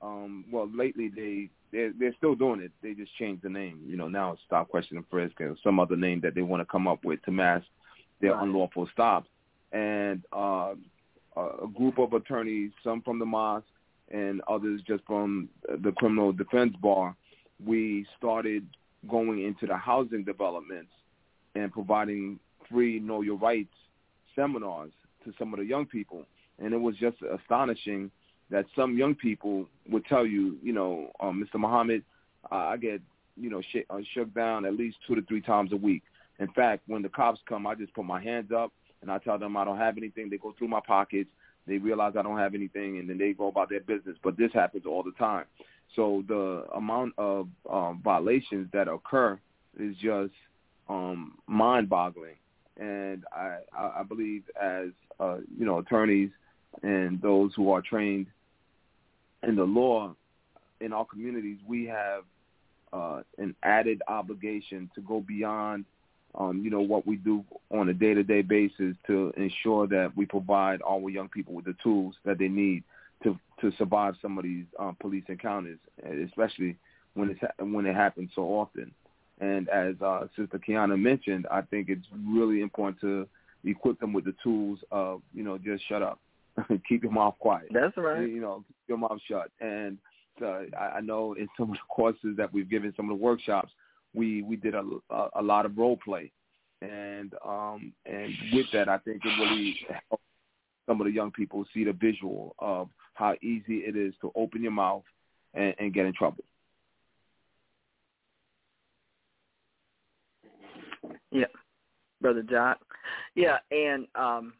Um, well, lately they they're, they're still doing it. They just changed the name. You know, now it's stop, question, and frisk, or some other name that they want to come up with to mask their right. unlawful stops. And uh, a group of attorneys, some from the mosque and others just from the criminal defense bar, we started going into the housing developments and providing free know your rights seminars to some of the young people. And it was just astonishing that some young people would tell you, you know, um, Mr. Muhammad, uh, I get, you know, sh- uh, shook down at least two to three times a week. In fact, when the cops come, I just put my hands up and I tell them I don't have anything. They go through my pockets. They realize I don't have anything, and then they go about their business. But this happens all the time. So the amount of um, violations that occur is just um, mind-boggling. And I, I believe as uh, you know attorneys and those who are trained in the law in our communities, we have uh, an added obligation to go beyond um, you know, what we do on a day-to-day basis to ensure that we provide our young people with the tools that they need to to survive some of these um, police encounters, especially when it's when it happens so often. And as uh, Sister Kiana mentioned, I think it's really important to equip them with the tools of, you know, just shut up, keep your mouth quiet. That's right. You know, keep your mouth shut. And uh, I I know in some of the courses that we've given, some of the workshops, we we did a, a, a lot of role play, and um, and with that, I think it really helped some of the young people see the visual of how easy it is to open your mouth and, and get in trouble. Yeah, brother Jock. Yeah, and um,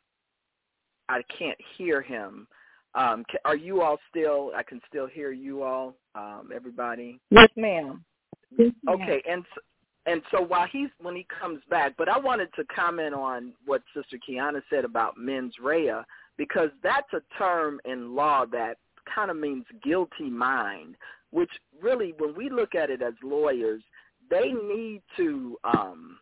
I can't hear him. Um, are you all still? I can still hear you all. Um, everybody. Yes, ma'am. Okay, and and so while he's when he comes back, but I wanted to comment on what Sister Kiana said about mens rea because that's a term in law that kind of means guilty mind, which really, when we look at it as lawyers, they need to. um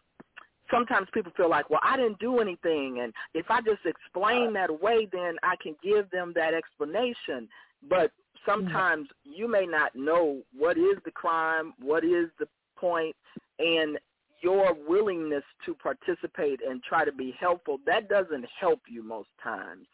Sometimes people feel like, well, I didn't do anything, and if I just explain that away, then I can give them that explanation. But sometimes you may not know what is the crime, what is the point, and your willingness to participate and try to be helpful, that doesn't help you most times.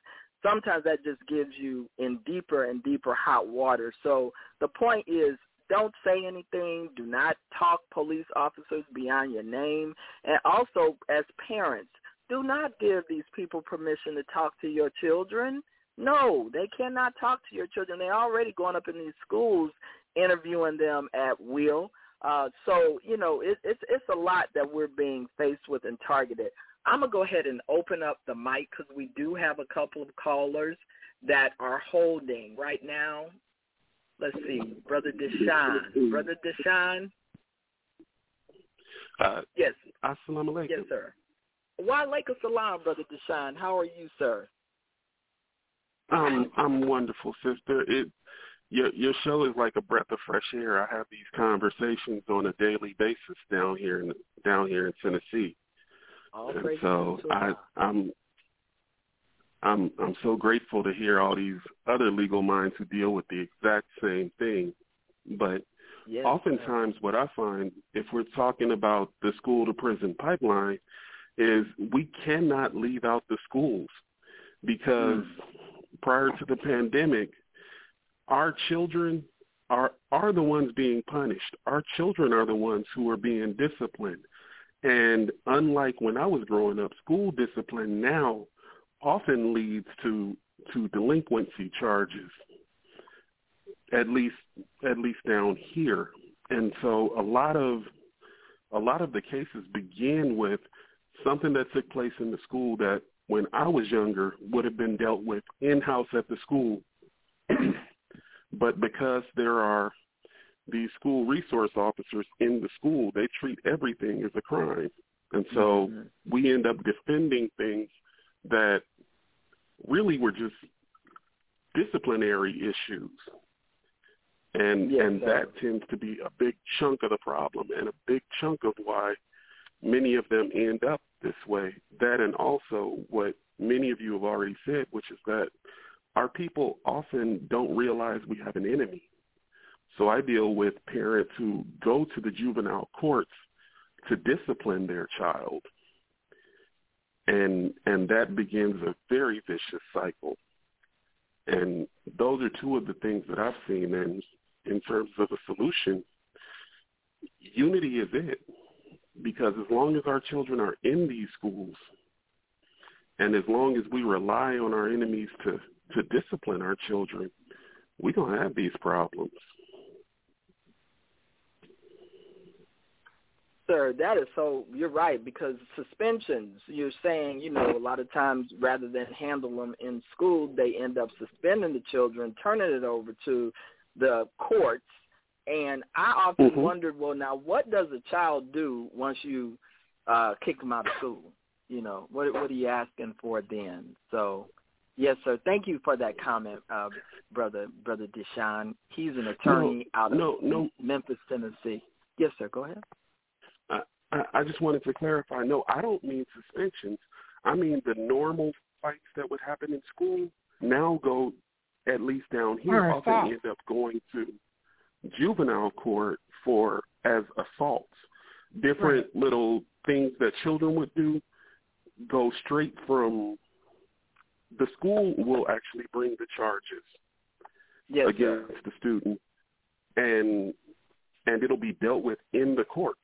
Sometimes that just gives you in deeper and deeper hot water. So the point is don't say anything. Do not talk police officers beyond your name. And also, as parents, do not give these people permission to talk to your children. No, they cannot talk to your children. They're already going up in these schools interviewing them at will. Uh, so you know it, it's it's a lot that we're being faced with and targeted. I'm gonna go ahead and open up the mic because we do have a couple of callers that are holding right now. Let's see, Brother Deshawn. Brother Deshawn. Uh, yes. Assalamu alaikum. Yes, sir. Wa alaikum salam, Brother Deshawn. How are you, sir? Um, I'm wonderful, sister. It your your show is like a breath of fresh air. I have these conversations on a daily basis down here in down here in Tennessee. All and so I I'm I'm I'm so grateful to hear all these other legal minds who deal with the exact same thing. But yes, oftentimes what I find if we're talking about the school to prison pipeline is we cannot leave out the schools because mm. prior to the pandemic our children are are the ones being punished. Our children are the ones who are being disciplined. And unlike when I was growing up, school discipline now often leads to to delinquency charges. At least at least down here. And so a lot of a lot of the cases begin with something that took place in the school that when I was younger would have been dealt with in-house at the school But because there are these school resource officers in the school, they treat everything as a crime. And so mm-hmm. we end up defending things that really were just disciplinary issues. And yes, and that tends to be a big chunk of the problem and a big chunk of why many of them end up this way. That and also what many of you have already said, which is that our people often don't realize we have an enemy. So I deal with parents who go to the juvenile courts to discipline their child. And and that begins a very vicious cycle. And those are two of the things that I've seen and in terms of a solution, unity is it. Because as long as our children are in these schools and as long as we rely on our enemies to to discipline our children, we don't have these problems. Sir, that is so. You're right because suspensions. You're saying, you know, a lot of times rather than handle them in school, they end up suspending the children, turning it over to the courts. And I often mm-hmm. wondered, well, now what does a child do once you uh kick them out of school? You know, what what are you asking for then? So Yes, sir. Thank you for that comment, uh, brother, brother Deshaun. He's an attorney no, out of no, no. Memphis, Tennessee. Yes, sir. Go ahead. I, I just wanted to clarify. No, I don't mean suspensions. I mean the normal fights that would happen in school now go, at least down here, or often end up going to juvenile court for as assaults. Different right. little things that children would do go straight from the school will actually bring the charges yes, against sir. the student, and and it'll be dealt with in the courts.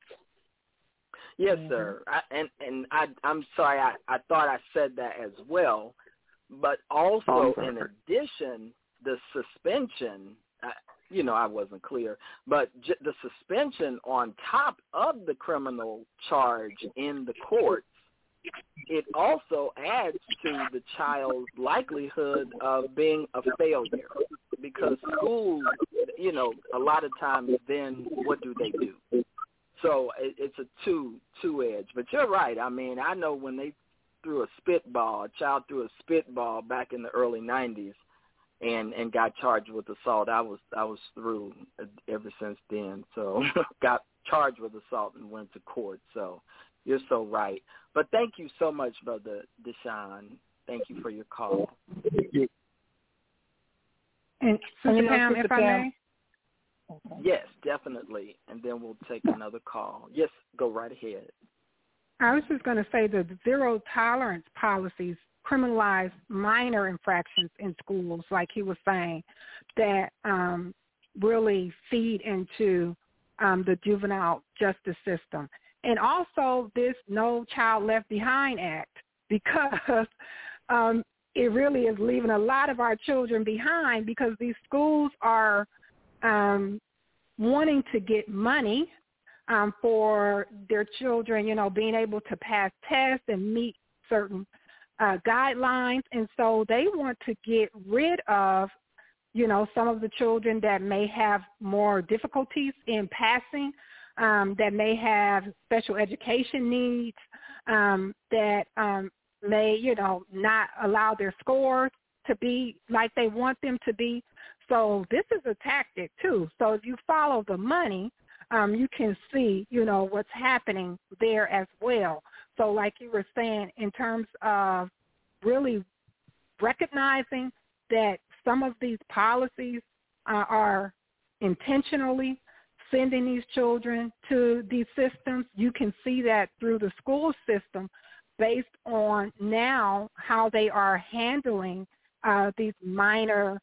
Yes, mm-hmm. sir. I, and and I I'm sorry I I thought I said that as well, but also oh, in addition the suspension. I, you know, I wasn't clear, but j- the suspension on top of the criminal charge in the courts it also adds to the child's likelihood of being a failure because schools, you know, a lot of times then what do they do? So it, it's a two two edge. But you're right. I mean, I know when they threw a spitball, a child threw a spitball back in the early '90s, and and got charged with assault. I was I was through ever since then. So got charged with assault and went to court. So you're so right. But thank you so much, brother Deshaun. Thank you for your call. And Sister Pam, if I may. Yes, definitely. And then we'll take another call. Yes, go right ahead. I was just going to say the zero tolerance policies criminalize minor infractions in schools, like he was saying, that um, really feed into um, the juvenile justice system. And also this No Child Left Behind Act, because um, it really is leaving a lot of our children behind because these schools are um, wanting to get money um, for their children, you know, being able to pass tests and meet certain uh, guidelines. And so they want to get rid of, you know, some of the children that may have more difficulties in passing, um, that may have special education needs, um, that um, may, you know, not allow their scores to be like they want them to be. So this is a tactic too. So if you follow the money, um, you can see, you know, what's happening there as well. So like you were saying, in terms of really recognizing that some of these policies uh, are intentionally sending these children to these systems, you can see that through the school system based on now how they are handling uh, these minor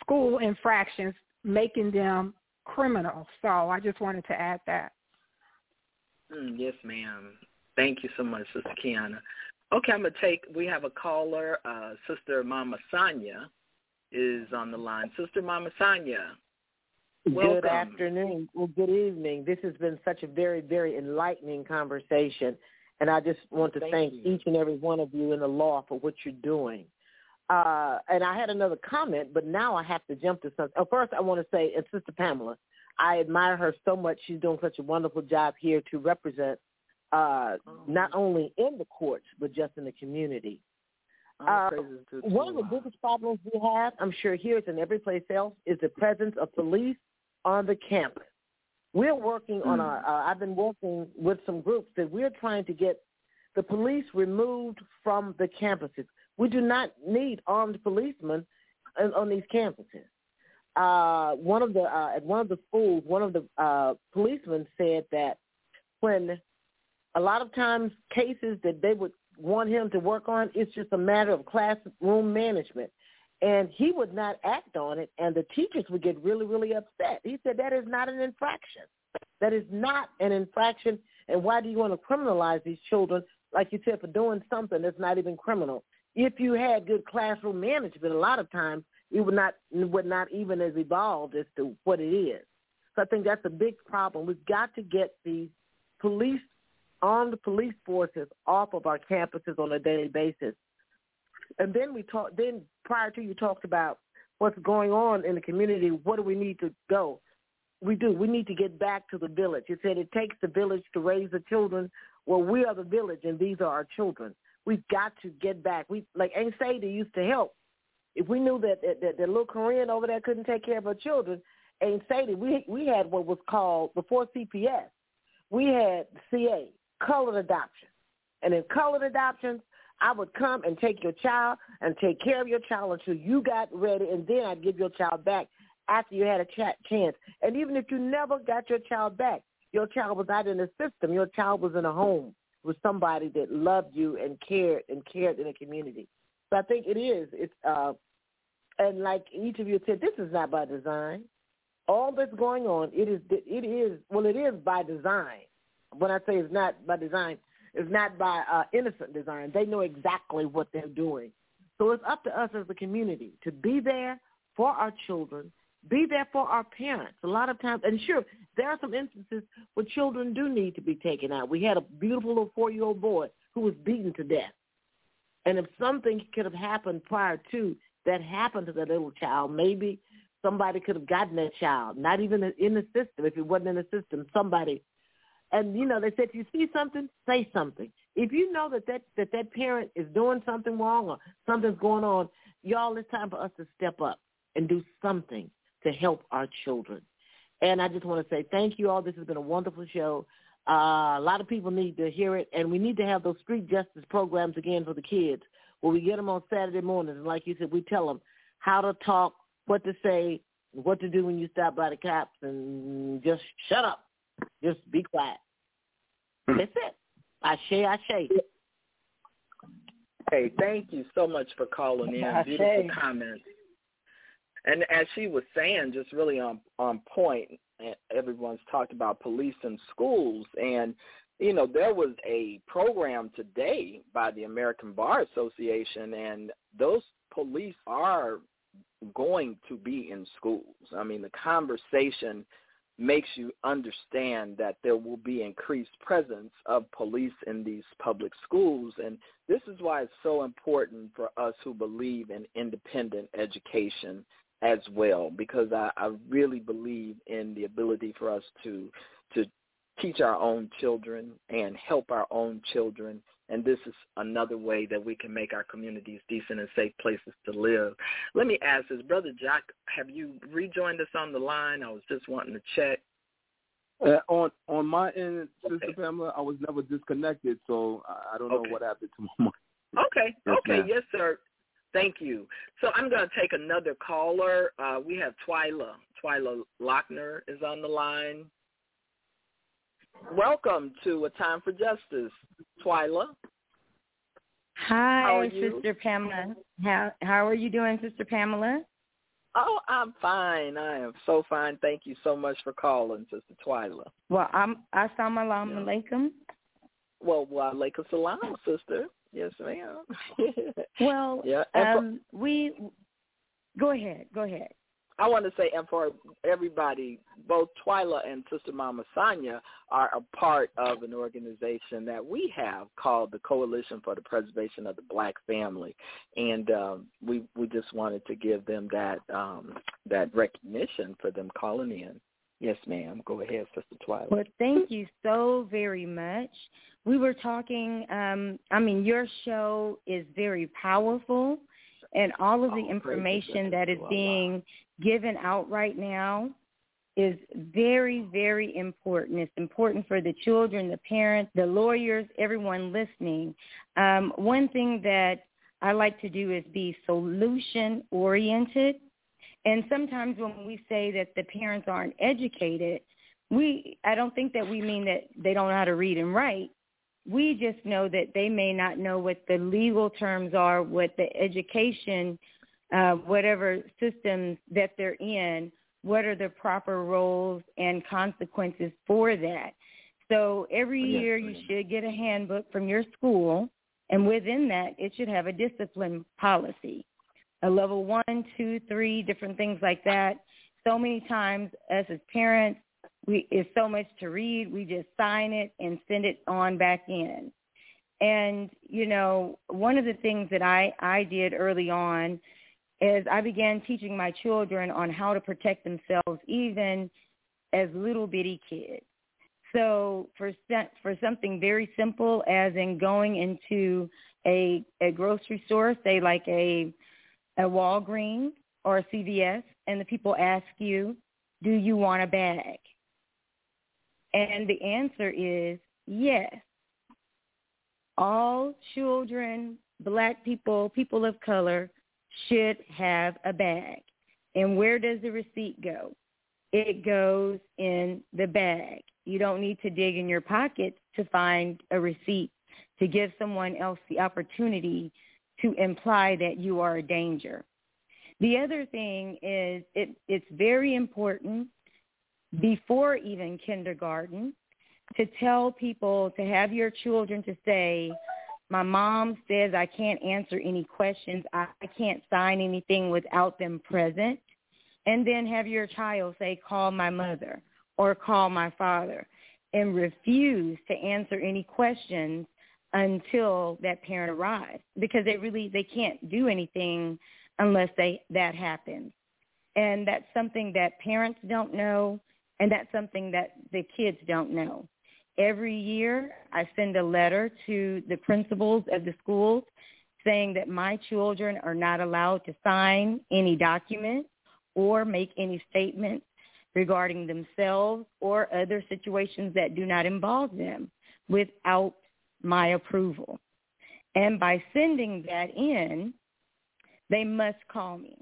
school infractions, making them criminal. So I just wanted to add that. Mm, yes, ma'am. Thank you so much, Sister Kiana. Okay, I'm gonna take. We have a caller. Uh, Sister Mama Sonia is on the line. Sister Mama Sonia. Welcome. Good afternoon. Well, good evening. This has been such a very, very enlightening conversation, and I just want to thank, thank each and every one of you in the law for what you're doing. Uh, and I had another comment, but now I have to jump to something. Oh, first, I want to say, and Sister Pamela, I admire her so much. She's doing such a wonderful job here to represent uh, oh. not only in the courts but just in the community. Oh, Uh, One of the biggest problems we have, I'm sure here and every place else, is the presence of police on the campus. We're working on Mm. our. Uh, I've been working with some groups that we're trying to get the police removed from the campuses. We do not need armed policemen on, on these campuses. Uh, one of the uh, at one of the schools, one of the uh, policemen said that when a lot of times cases that they would want him to work on, it's just a matter of classroom management. And he would not act on it, and the teachers would get really, really upset. He said that is not an infraction. That is not an infraction. And why do you want to criminalize these children, like you said, for doing something that's not even criminal? If you had good classroom management, a lot of times it would not would not even as evolved as to what it is. So I think that's a big problem. We've got to get these police armed police forces off of our campuses on a daily basis. And then we talked. Then prior to you talked about what's going on in the community. What do we need to go? We do. We need to get back to the village. You said it takes the village to raise the children. Well, we are the village, and these are our children. We've got to get back. We like Sadie used to help. If we knew that that, that, that little Korean over there couldn't take care of her children, Sadie, we we had what was called before CPS. We had CA, colored adoption, and in colored adoptions, I would come and take your child and take care of your child until you got ready, and then I'd give your child back after you had a ch- chance. And even if you never got your child back, your child was out in the system. Your child was in a home with somebody that loved you and cared and cared in a community. So I think it is. It's uh, and like each of you said, this is not by design. All that's going on, it is. It is. Well, it is by design. When I say it's not by design, it's not by uh, innocent design. They know exactly what they're doing. So it's up to us as a community to be there for our children, Be there for our parents. A lot of times, and sure, there are some instances where children do need to be taken out. We had a beautiful little four-year-old boy who was beaten to death. And if something could have happened prior to that happened to that little child, maybe somebody could have gotten that child, not even in the system. If it wasn't in the system, somebody. And, you know, they said, if you see something, say something. If you know that that, that that parent is doing something wrong or something's going on, y'all, it's time for us to step up and do something to help our children. And I just want to say thank you all. This has been a wonderful show. Uh, a lot of people need to hear it, and we need to have those street justice programs again for the kids, where we get them on Saturday mornings. And like you said, we tell them how to talk, what to say, what to do when you stop by the cops, and just shut up, just be quiet. Hmm. That's it. I say, I say. Hey, thank you so much for calling in. Beautiful comments. And as she was saying, just really on on point. Eh, everyone's talked about police in schools, and you know there was a program today by the American Bar Association, and those police are going to be in schools. I mean, the conversation makes you understand that there will be increased presence of police in these public schools. And this is why it's so important for us who believe in independent education as well, because I, I really believe in the ability for us to to teach our own children and help our own children. And this is another way that we can make our communities decent and safe places to live. Let me ask this, Brother Jack, have you rejoined us on the line? I was just wanting to check. Uh, on on my end, Sister okay. Pamela, I was never disconnected, so I don't know okay. what happened to my. Okay, yes, okay, ma'am. yes, sir. Thank you. So I'm going to take another caller. Uh, we have Twyla. Twyla Lochner is on the line. Welcome to A Time for Justice, Twyla. Hi, Sister Pamela. How how are you doing, Sister Pamela? Oh, I'm fine. I am so fine. Thank you so much for calling, Sister Twyla. Well, I'm assalamu alaikum. Well, wa alaikum salam, sister. Yes, ma'am. well, yeah. Um, we go ahead. Go ahead. I want to say, and for everybody, both Twyla and Sister Mama Sonia are a part of an organization that we have called the Coalition for the Preservation of the Black Family, and um, we we just wanted to give them that um, that recognition for them calling in. Yes, ma'am. Go ahead, Sister Twyla. Well, thank you so very much. We were talking. Um, I mean, your show is very powerful and all of the oh, information that is being given out right now is very, very important. It's important for the children, the parents, the lawyers, everyone listening. Um, one thing that I like to do is be solution oriented. And sometimes when we say that the parents aren't educated, we I don't think that we mean that they don't know how to read and write. We just know that they may not know what the legal terms are, what the education, uh, whatever systems that they're in, what are the proper roles and consequences for that. So every yes, year you should get a handbook from your school, and within that it should have a discipline policy, a level one, two, three, different things like that. So many times us as parents, we it's so much to read. We just sign it and send it on back in. And you know, one of the things that I I did early on is I began teaching my children on how to protect themselves, even as little bitty kids. So for for something very simple as in going into a a grocery store, say like a a Walgreens or a CVS, and the people ask you, "Do you want a bag?" And the answer is yes. All children, black people, people of color should have a bag. And where does the receipt go? It goes in the bag. You don't need to dig in your pockets to find a receipt to give someone else the opportunity to imply that you are a danger. The other thing is it, it's very important before even kindergarten to tell people to have your children to say, my mom says I can't answer any questions. I can't sign anything without them present. and then have your child say, call my mother or call my father and refuse to answer any questions until that parent arrives because they really they can't do anything unless they that happens. And that's something that parents don't know and that's something that the kids don't know. Every year i send a letter to the principals of the schools saying that my children are not allowed to sign any documents or make any statements regarding themselves or other situations that do not involve them without my approval. And by sending that in, they must call me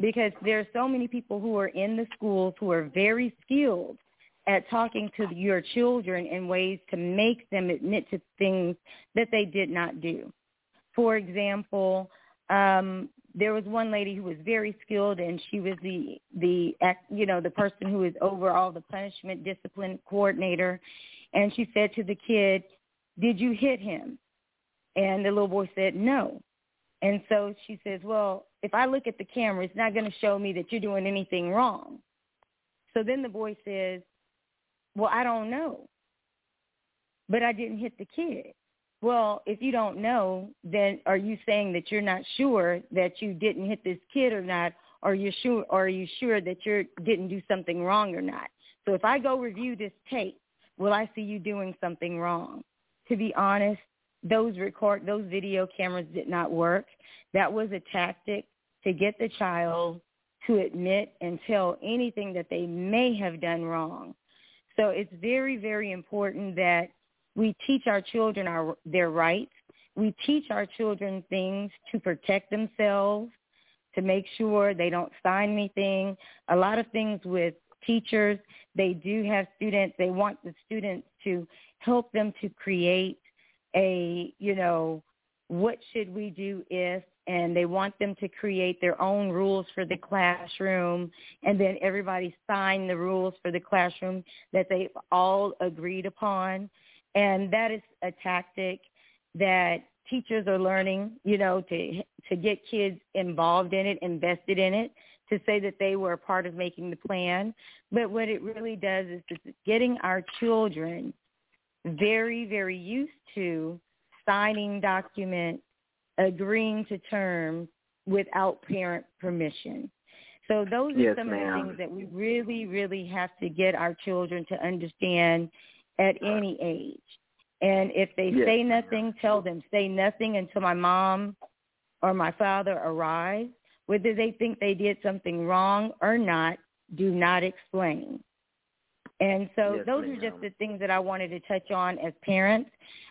because there are so many people who are in the schools who are very skilled at talking to your children in ways to make them admit to things that they did not do. For example, um, there was one lady who was very skilled and she was the the you know the person who is over all the punishment discipline coordinator and she said to the kid did you hit him and the little boy said no and so she says well if i look at the camera it's not going to show me that you're doing anything wrong so then the boy says well i don't know but i didn't hit the kid well, if you don't know, then are you saying that you're not sure that you didn't hit this kid or not? Or are you sure? Are you sure that you didn't do something wrong or not? So if I go review this tape, will I see you doing something wrong? To be honest, those record those video cameras did not work. That was a tactic to get the child to admit and tell anything that they may have done wrong. So it's very, very important that we teach our children our, their rights. We teach our children things to protect themselves, to make sure they don't sign anything. A lot of things with teachers, they do have students, they want the students to help them to create a, you know, what should we do if and they want them to create their own rules for the classroom and then everybody sign the rules for the classroom that they've all agreed upon and that is a tactic that teachers are learning, you know, to to get kids involved in it, invested in it, to say that they were a part of making the plan. But what it really does is it's getting our children very, very used to signing documents, agreeing to terms without parent permission. So those yes, are some ma'am. of the things that we really, really have to get our children to understand at any age. And if they yes. say nothing, tell them say nothing until my mom or my father arrives. Whether they think they did something wrong or not, do not explain. And so yes, those ma'am. are just the things that I wanted to touch on as parents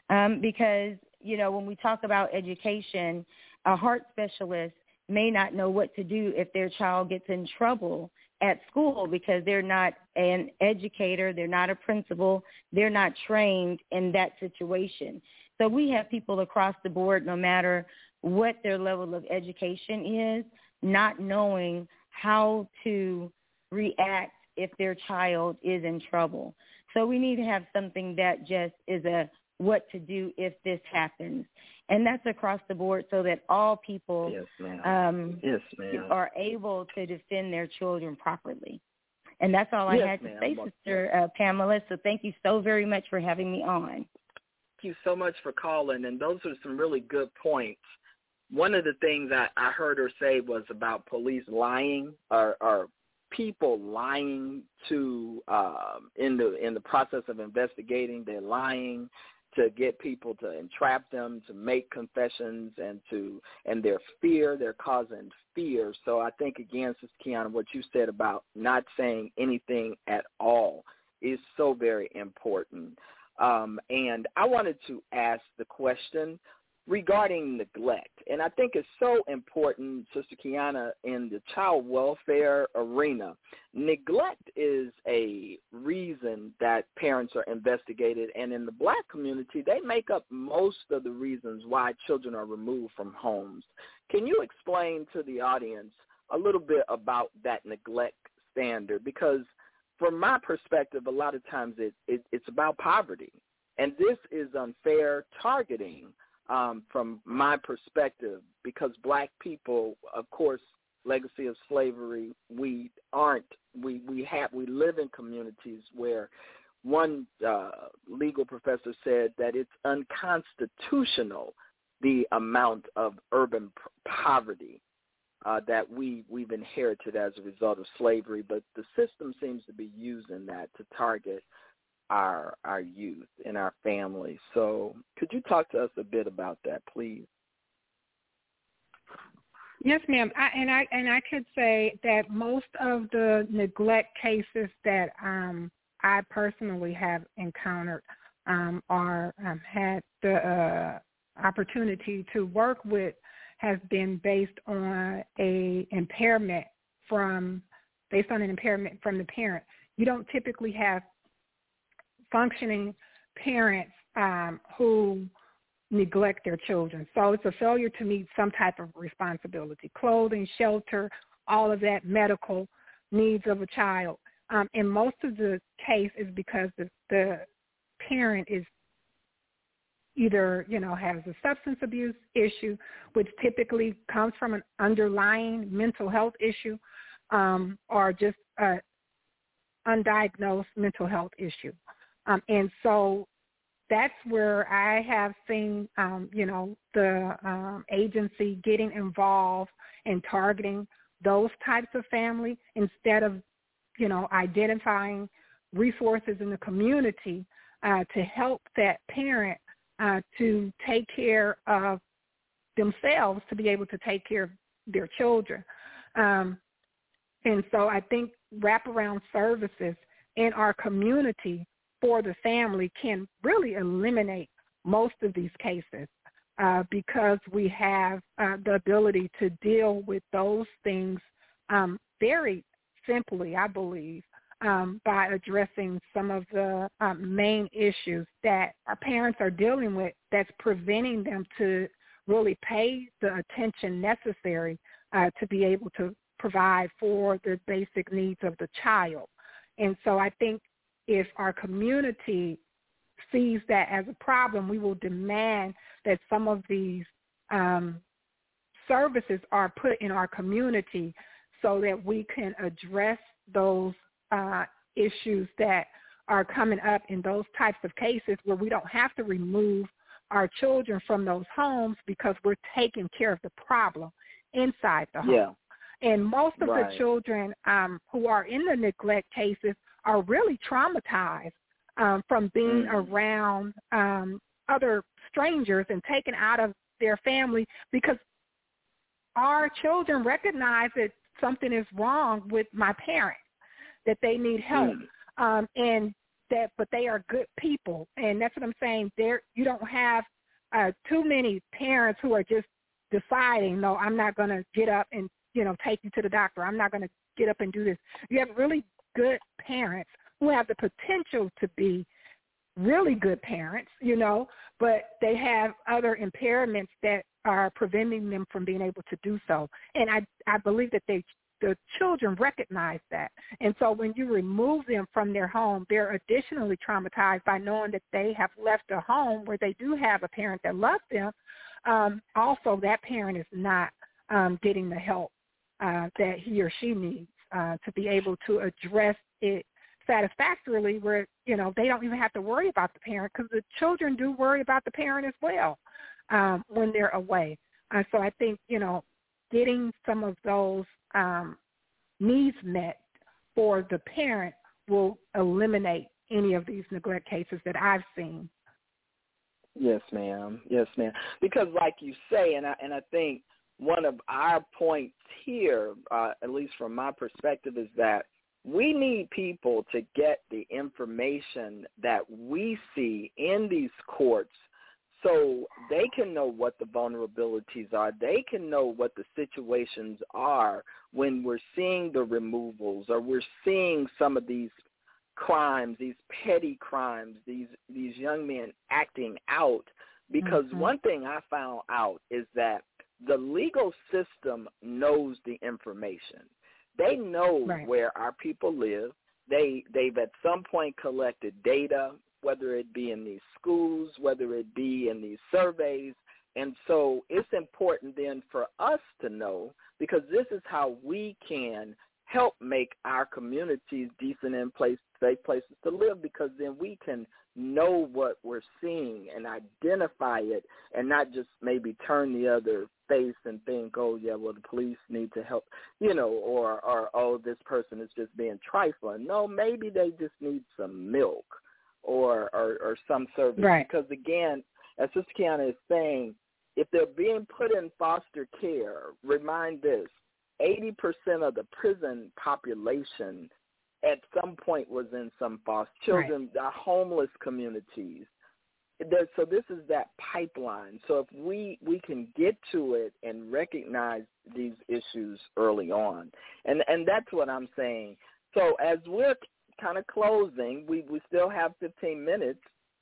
um, because, you know, when we talk about education, a heart specialist may not know what to do if their child gets in trouble at school because they're not an educator, they're not a principal, they're not trained in that situation. So we have people across the board, no matter what their level of education is, not knowing how to react if their child is in trouble. So we need to have something that just is a what to do if this happens. And that's across the board so that all people yes, um, yes, are able to defend their children properly. And that's all I Yes, had to ma'am. say, Sister uh, Pamela. So thank you so very much for having me on. Thank you so much for calling, and those are some really good points. One of the things I, I heard her say was about police lying or, or people lying to um, in the in the process of investigating. They're lying to get people to entrap them to make confessions and to and their fear they're causing fear so i think again sister kiana what you said about not saying anything at all is so very important um, and i wanted to ask the question regarding neglect. And i think it's so important sister kiana in the child welfare arena neglect is a reason that parents are investigated. And in the black community they make up most of the reasons why children are removed from homes. Can you explain to the audience a little bit about that neglect standard? Because from my perspective a lot of times it, it it's about poverty. And this is unfair targeting um, from my perspective because black people of course legacy of slavery, we aren't we we have we live in communities where one uh, legal professor said that it's unconstitutional the amount of urban poverty uh, that we we've inherited as a result of slavery, but the system seems to be using that to target our our youth and our families. So, could you talk to us a bit about that, please? Yes, ma'am. I, and I and I could say that most of the neglect cases that um, I personally have encountered um, are um, had the uh, opportunity to work with has been based on a impairment from based on an impairment from the parent. You don't typically have functioning parents um, who neglect their children. So it's a failure to meet some type of responsibility, clothing, shelter, all of that medical needs of a child. Um, and most of the case is because the, the parent is either, you know, has a substance abuse issue, which typically comes from an underlying mental health issue, um, or just a undiagnosed mental health issue. Um, and so that's where I have seen, um, you know, the um, agency getting involved and targeting those types of family instead of, you know, identifying resources in the community uh, to help that parent uh, to take care of themselves to be able to take care of their children. Um, and so I think wraparound services in our community for the family can really eliminate most of these cases uh, because we have uh, the ability to deal with those things um, very simply, I believe, um, by addressing some of the um, main issues that our parents are dealing with that's preventing them to really pay the attention necessary uh, to be able to provide for the basic needs of the child. And so I think if our community sees that as a problem, we will demand that some of these um, services are put in our community so that we can address those uh, issues that are coming up in those types of cases where we don't have to remove our children from those homes because we're taking care of the problem inside the home. Yeah. And most of right. the children um, who are in the neglect cases are really traumatized um, from being mm. around um, other strangers and taken out of their family because our children recognize that something is wrong with my parents, that they need help, mm. um, and that but they are good people, and that's what I'm saying. There, you don't have uh, too many parents who are just deciding, no, I'm not going to get up and you know take you to the doctor. I'm not going to get up and do this. You have really good parents who have the potential to be really good parents, you know, but they have other impairments that are preventing them from being able to do so. And I I believe that they the children recognize that. And so when you remove them from their home, they're additionally traumatized by knowing that they have left a home where they do have a parent that loves them. Um, also, that parent is not um, getting the help uh, that he or she needs uh, to be able to address it satisfactorily where, you know, they don't even have to worry about the parent because the children do worry about the parent as well um, when they're away. Uh, so I think, you know, getting some of those um, needs met for the parent will eliminate any of these neglect cases that I've seen. Yes, ma'am. Yes, ma'am. Because, like you say, and I and I think one of our points here, uh, at least from my perspective, is that we need people to get the information that we see in these courts so they can know what the vulnerabilities are. They can know what the situations are when we're seeing the removals or we're seeing some of these crimes, these petty crimes, these these young men acting out because mm-hmm. one thing I found out is that the legal system knows the information. They know right. where our people live. They they've at some point collected data, whether it be in these schools, whether it be in these surveys. And so it's important then for us to know because this is how we can help make our communities decent and place safe places to live because then we can know what we're seeing and identify it and not just maybe turn the other face and think, oh yeah, well the police need to help, you know, or or oh this person is just being trifling. No, maybe they just need some milk or or, or some service right. because again, as Sister Kiana is saying, if they're being put in foster care, remind this, 80% of the prison population at some point was in some foster children, right. homeless communities. So this is that pipeline. So if we we can get to it and recognize these issues early on, and and that's what I'm saying. So as we're kind of closing, we we still have 15 minutes,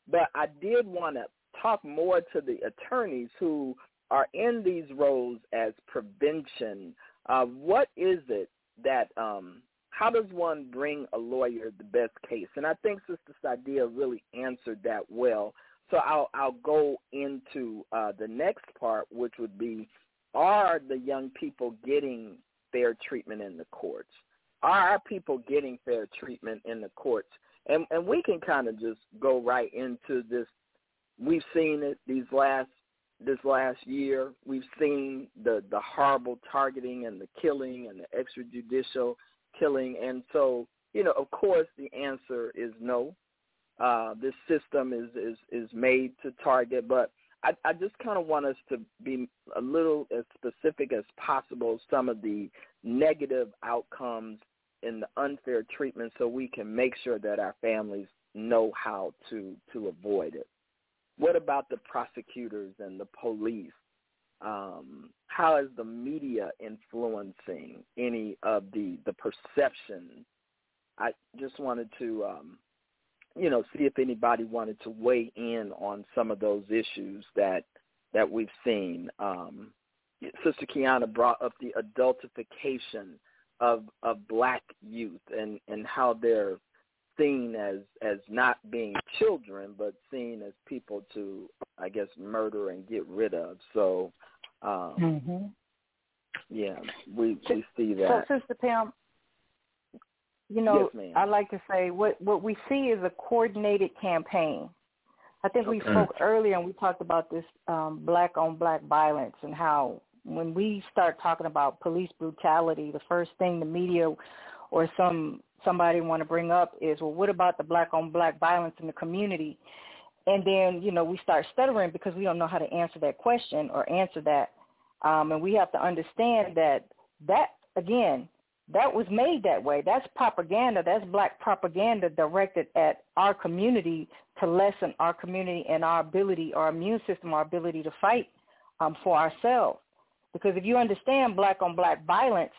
but I did want to talk more to the attorneys who are in these roles as prevention. Uh, what is it that um, how does one bring a lawyer the best case? And I think Sister Sadia really answered that well. So I'll I'll go into uh, the next part, which would be: Are the young people getting fair treatment in the courts? Are our people getting fair treatment in the courts? And and we can kind of just go right into this. We've seen it these last this last year. We've seen the the horrible targeting and the killing and the extrajudicial killing. And so, you know, of course, the answer is no. Uh, this system is, is, is made to target, but I, I just kind of want us to be a little as specific as possible some of the negative outcomes in the unfair treatment so we can make sure that our families know how to, to avoid it. What about the prosecutors and the police? um, how is the media influencing any of the the perception? I just wanted to, um, you know, see if anybody wanted to weigh in on some of those issues that that we've seen. Um, Sister Kiana brought up the adultification of of black youth and and how they're seen as as not being children but seen as people to I guess murder and get rid of. So um, mm-hmm. Yeah, we we see that. So, Sister Pam, you know, yes, I like to say what what we see is a coordinated campaign. I think okay. we spoke earlier and we talked about this um, black on black violence and how when we start talking about police brutality, the first thing the media or some somebody want to bring up is, well, what about the black on black violence in the community? and then you know we start stuttering because we don't know how to answer that question or answer that um, and we have to understand that that again that was made that way that's propaganda that's black propaganda directed at our community to lessen our community and our ability our immune system our ability to fight um, for ourselves because if you understand black on black violence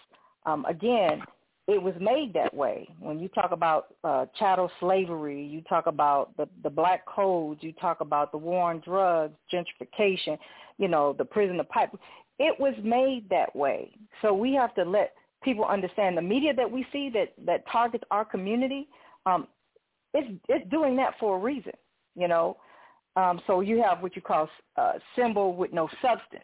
um, again it was made that way. When you talk about uh, chattel slavery, you talk about the, the black codes, you talk about the war on drugs, gentrification, you know, the prison, the pipe. It was made that way. So we have to let people understand the media that we see that, that targets our community, um, it's, it's doing that for a reason, you know. Um, so you have what you call uh, symbol with no substance.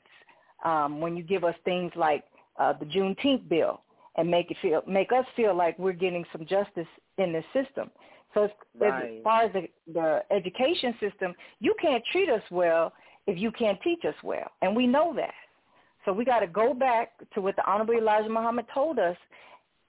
Um, when you give us things like uh, the Juneteenth bill, and make it feel make us feel like we're getting some justice in the system. So as, right. as far as the, the education system, you can't treat us well if you can't teach us well, and we know that. So we got to go back to what the Honorable Elijah Muhammad told us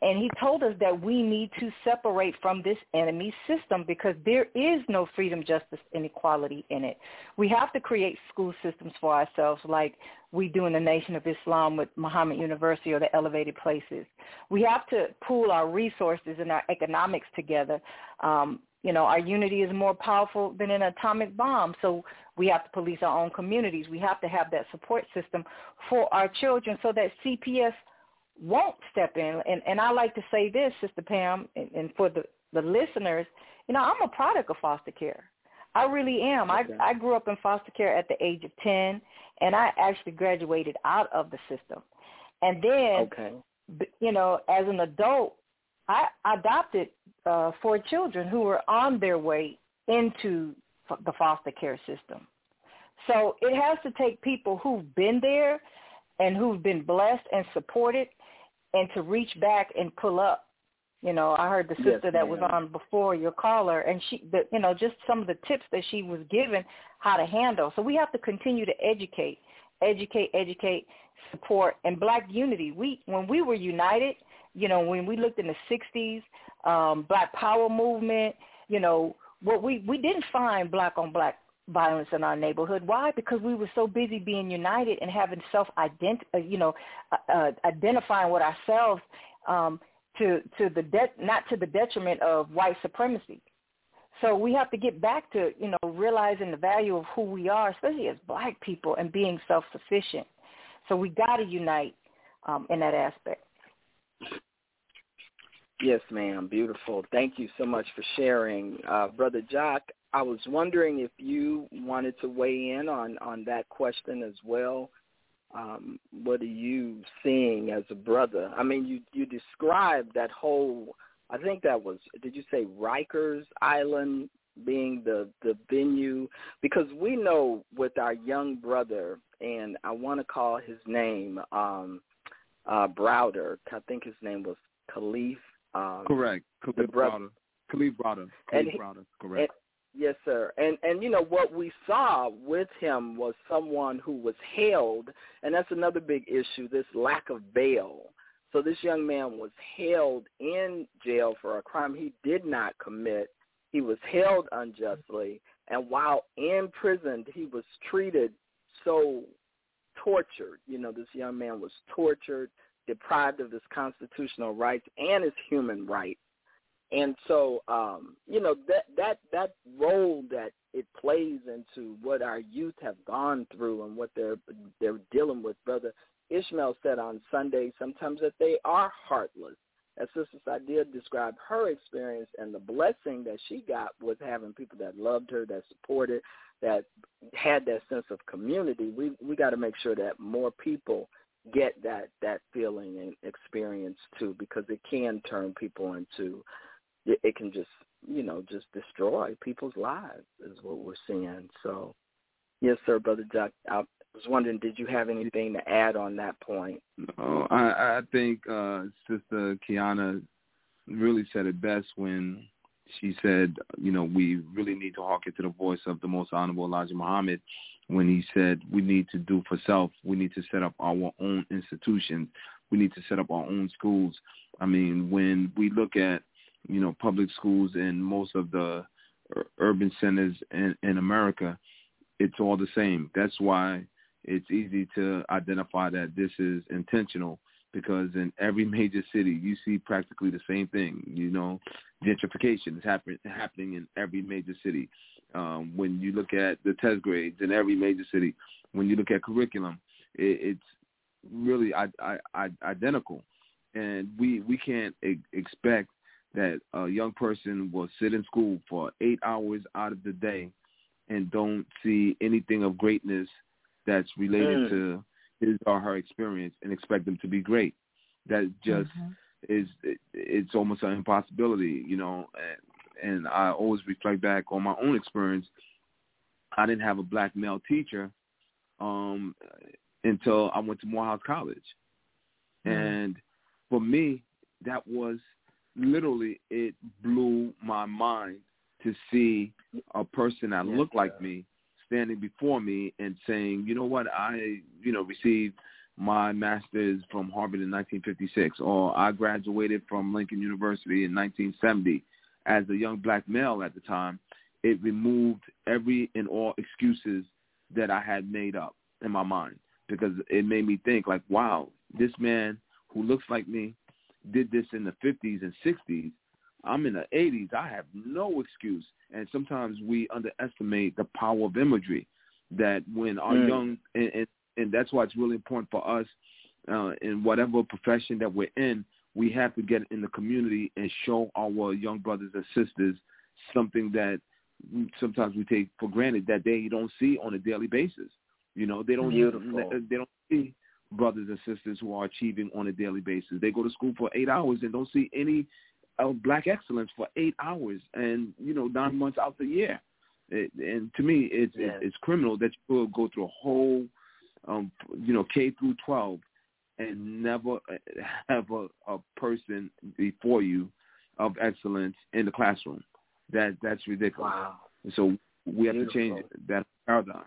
and he told us that we need to separate from this enemy system because there is no freedom, justice, and equality in it. We have to create school systems for ourselves like we do in the Nation of Islam with Muhammad University or the elevated places. We have to pool our resources and our economics together. Um, you know, our unity is more powerful than an atomic bomb. So we have to police our own communities. We have to have that support system for our children so that CPS – won't step in. And, and I like to say this, Sister Pam, and, and for the, the listeners, you know, I'm a product of foster care. I really am. Okay. I I grew up in foster care at the age of 10, and I actually graduated out of the system. And then, okay. you know, as an adult, I adopted uh, four children who were on their way into the foster care system. So it has to take people who've been there and who've been blessed and supported and to reach back and pull up. You know, I heard the sister yes, that was on before your caller and she the you know, just some of the tips that she was given how to handle. So we have to continue to educate, educate, educate, support and black unity. We when we were united, you know, when we looked in the sixties, um, black power movement, you know, what we we didn't find black on black violence in our neighborhood. Why? Because we were so busy being united and having self ident, uh, you know, uh, uh, identifying with ourselves um, to to the de- not to the detriment of white supremacy. So we have to get back to you know realizing the value of who we are, especially as black people, and being self sufficient. So we got to unite um, in that aspect. Yes, ma'am. Beautiful. Thank you so much for sharing, uh, Brother Jock. I was wondering if you wanted to weigh in on on that question as well. Um, what are you seeing as a brother? I mean, you you described that whole. I think that was. Did you say Rikers Island being the the venue? Because we know with our young brother, and I want to call his name um, uh, Browder. I think his name was Kalief. Um, Correct. Kalief Browder. Kalief Browder. Kalief Browder. Correct. Yes, sir. And and you know what we saw with him was someone who was held, and that's another big issue, this lack of bail. So this young man was held in jail for a crime he did not commit. He was held unjustly, and while in prison, he was treated so tortured. You know, this young man was tortured, deprived of his constitutional rights and his human rights and so um, you know that that that role that it plays into what our youth have gone through and what they're they're dealing with. Brother Ishmael said on Sunday sometimes that they are heartless. As Sister Sadia described her experience and the blessing that she got with having people that loved her, that supported, that had that sense of community. We we got to make sure that more people get that that feeling and experience too, because it can turn people into it, it can just you know just destroy people's lives is what we're seeing. So yes, sir, brother Jack. I was wondering, did you have anything to add on that point? No, I, I think uh, Sister Kiana really said it best when she said, you know, we really need to hearken to the voice of the Most Honorable Elijah Muhammad when he said we need to do for self. We need to set up our own institutions. We need to set up our own schools. I mean, when we look at you know, public schools in most of the urban centers in, in America, it's all the same. That's why it's easy to identify that this is intentional because in every major city you see practically the same thing. You know, gentrification is happen, happening in every major city. Um, when you look at the test grades in every major city, when you look at curriculum, it, it's really I, I, I, identical, and we we can't e- expect that a young person will sit in school for eight hours out of the day and don't see anything of greatness that's related mm. to his or her experience and expect them to be great. That just mm-hmm. is it, it's almost an impossibility, you know. And, and I always reflect back on my own experience. I didn't have a black male teacher um, until I went to Morehouse College, mm. and for me, that was literally it blew my mind to see a person that yes, looked like me standing before me and saying, you know what, I, you know, received my master's from Harvard in 1956, or I graduated from Lincoln University in 1970. As a young black male at the time, it removed every and all excuses that I had made up in my mind because it made me think like, wow, this man who looks like me, did this in the 50s and 60s, I'm in the 80s. I have no excuse. And sometimes we underestimate the power of imagery. That when our mm. young and, and and that's why it's really important for us uh, in whatever profession that we're in, we have to get in the community and show our young brothers and sisters something that sometimes we take for granted that they don't see on a daily basis. You know, they don't Beautiful. they don't see brothers and sisters who are achieving on a daily basis. They go to school for eight hours and don't see any uh, black excellence for eight hours and, you know, nine months out the year. It, and to me, it's yes. it's criminal that you will go through a whole, um, you know, K through 12, and never have a, a person before you of excellence in the classroom. That that's ridiculous. Wow. So we have Beautiful. to change that paradigm.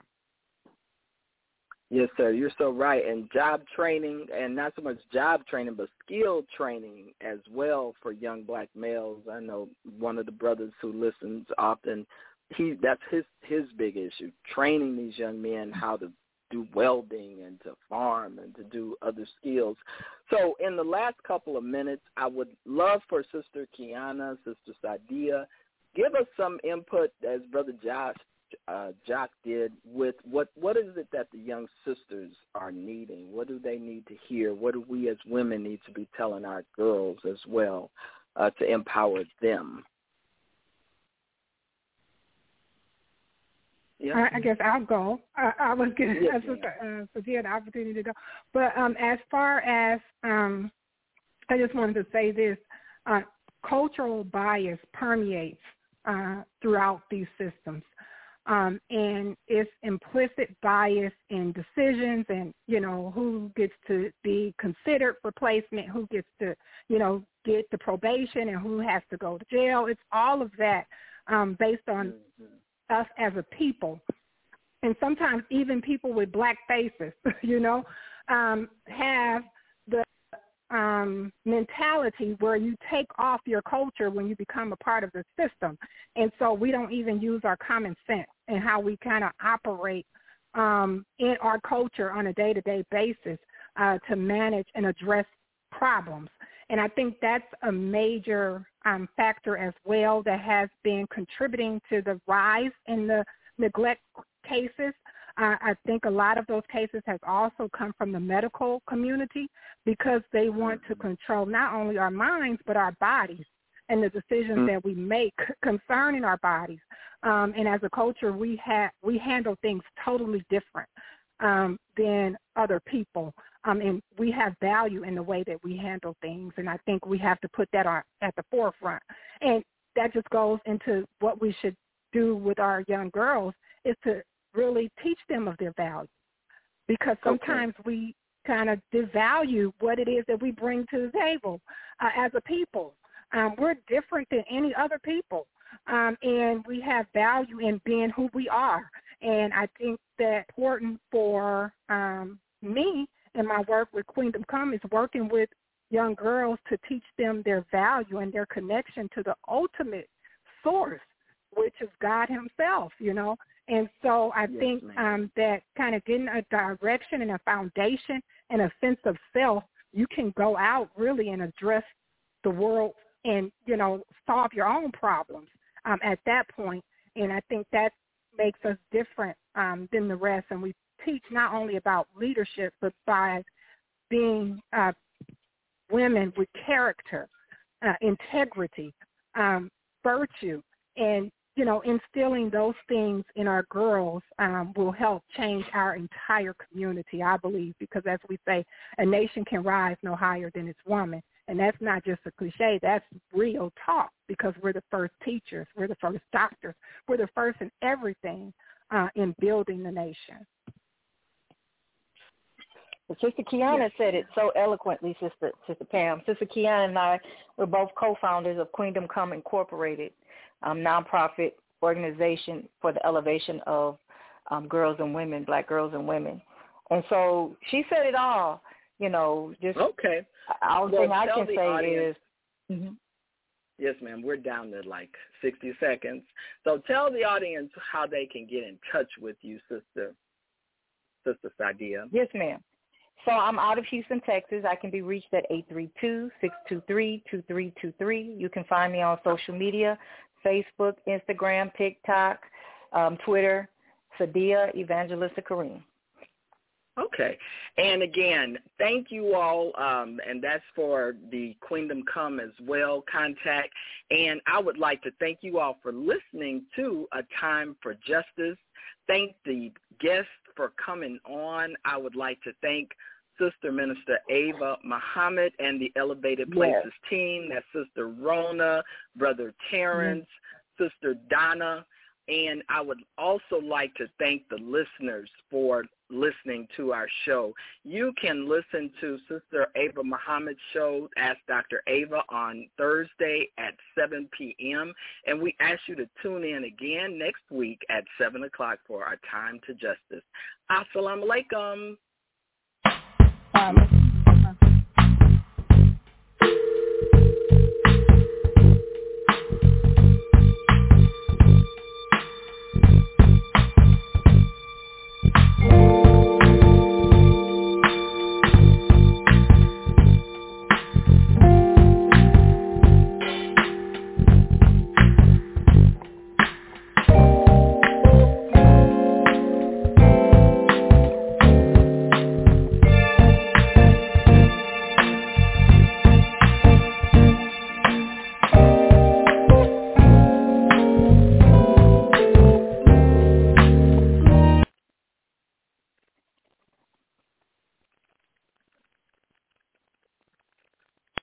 Yes, sir. You're so right. And job training, and not so much job training, but skill training as well for young black males. I know one of the brothers who listens often. He that's his his big issue: training these young men how to do welding and to farm and to do other skills. So, in the last couple of minutes, I would love for Sister Kiana, Sister Sadia, give us some input, as Brother Josh uh, Jock did with what what is it that the young sisters are needing? What do they need to hear? What do we as women need to be telling our girls as well uh, to empower them? Yeah. I, I guess I'll go. I, I was going yes, to uh, so you had the opportunity to go. But um, as far as um, I just wanted to say this: uh, cultural bias permeates uh, throughout these systems um, and it's implicit bias in decisions and you know who gets to be considered for placement, who gets to you know get the probation, and who has to go to jail. It's all of that um, based on mm-hmm. us as a people, and sometimes even people with black faces, you know, um, have um, mentality where you take off your culture when you become a part of the system. And so we don't even use our common sense and how we kind of operate um, in our culture on a day-to-day basis uh, to manage and address problems. And I think that's a major um, factor as well that has been contributing to the rise in the neglect cases I, I think a lot of those cases has also come from the medical community because they want to mm-hmm. control not only our minds but our bodies and the decisions mm-hmm. that we make concerning our bodies. Um, and as a culture, we have we handle things totally different um, than other people, um, and we have value in the way that we handle things. And I think we have to put that on, at the forefront. And that just goes into what we should do with our young girls is to really teach them of their value because sometimes okay. we kind of devalue what it is that we bring to the table uh, as a people. Um, we're different than any other people, um, and we have value in being who we are. And I think that important for um, me in my work with Queendom Come is working with young girls to teach them their value and their connection to the ultimate source, which is God himself, you know, and so I yes, think um, that kind of getting a direction and a foundation and a sense of self, you can go out really and address the world and, you know, solve your own problems um, at that point. And I think that makes us different um, than the rest. And we teach not only about leadership, but by being uh, women with character, uh, integrity, um, virtue, and you know, instilling those things in our girls um, will help change our entire community, I believe, because as we say, a nation can rise no higher than its woman. And that's not just a cliche, that's real talk because we're the first teachers, we're the first doctors, we're the first in everything uh, in building the nation. Well, Sister Kiana yes. said it so eloquently, Sister Sister Pam. Sister Kiana and I were both co-founders of Queendom Come Incorporated, um, nonprofit organization for the elevation of um, girls and women, black girls and women. And so she said it all. You know, just okay. All well, thing I can say audience, is. Mm-hmm. Yes, ma'am. We're down to like 60 seconds. So tell the audience how they can get in touch with you, Sister Sister Sadia. Yes, ma'am. So I'm out of Houston, Texas. I can be reached at 832-623-2323. You can find me on social media, Facebook, Instagram, TikTok, um, Twitter, Sadia Evangelista Kareem. Okay. And again, thank you all. Um, and that's for the Queendom Come as well contact. And I would like to thank you all for listening to A Time for Justice. Thank the guests for coming on. I would like to thank Sister Minister Ava Muhammad and the Elevated Places yes. team. That's Sister Rona, Brother Terrence, mm-hmm. Sister Donna. And I would also like to thank the listeners for listening to our show. You can listen to Sister Ava Muhammad's show, Ask Dr. Ava, on Thursday at 7 p.m. And we ask you to tune in again next week at 7 o'clock for our Time to Justice. Assalamu alaikum. Um,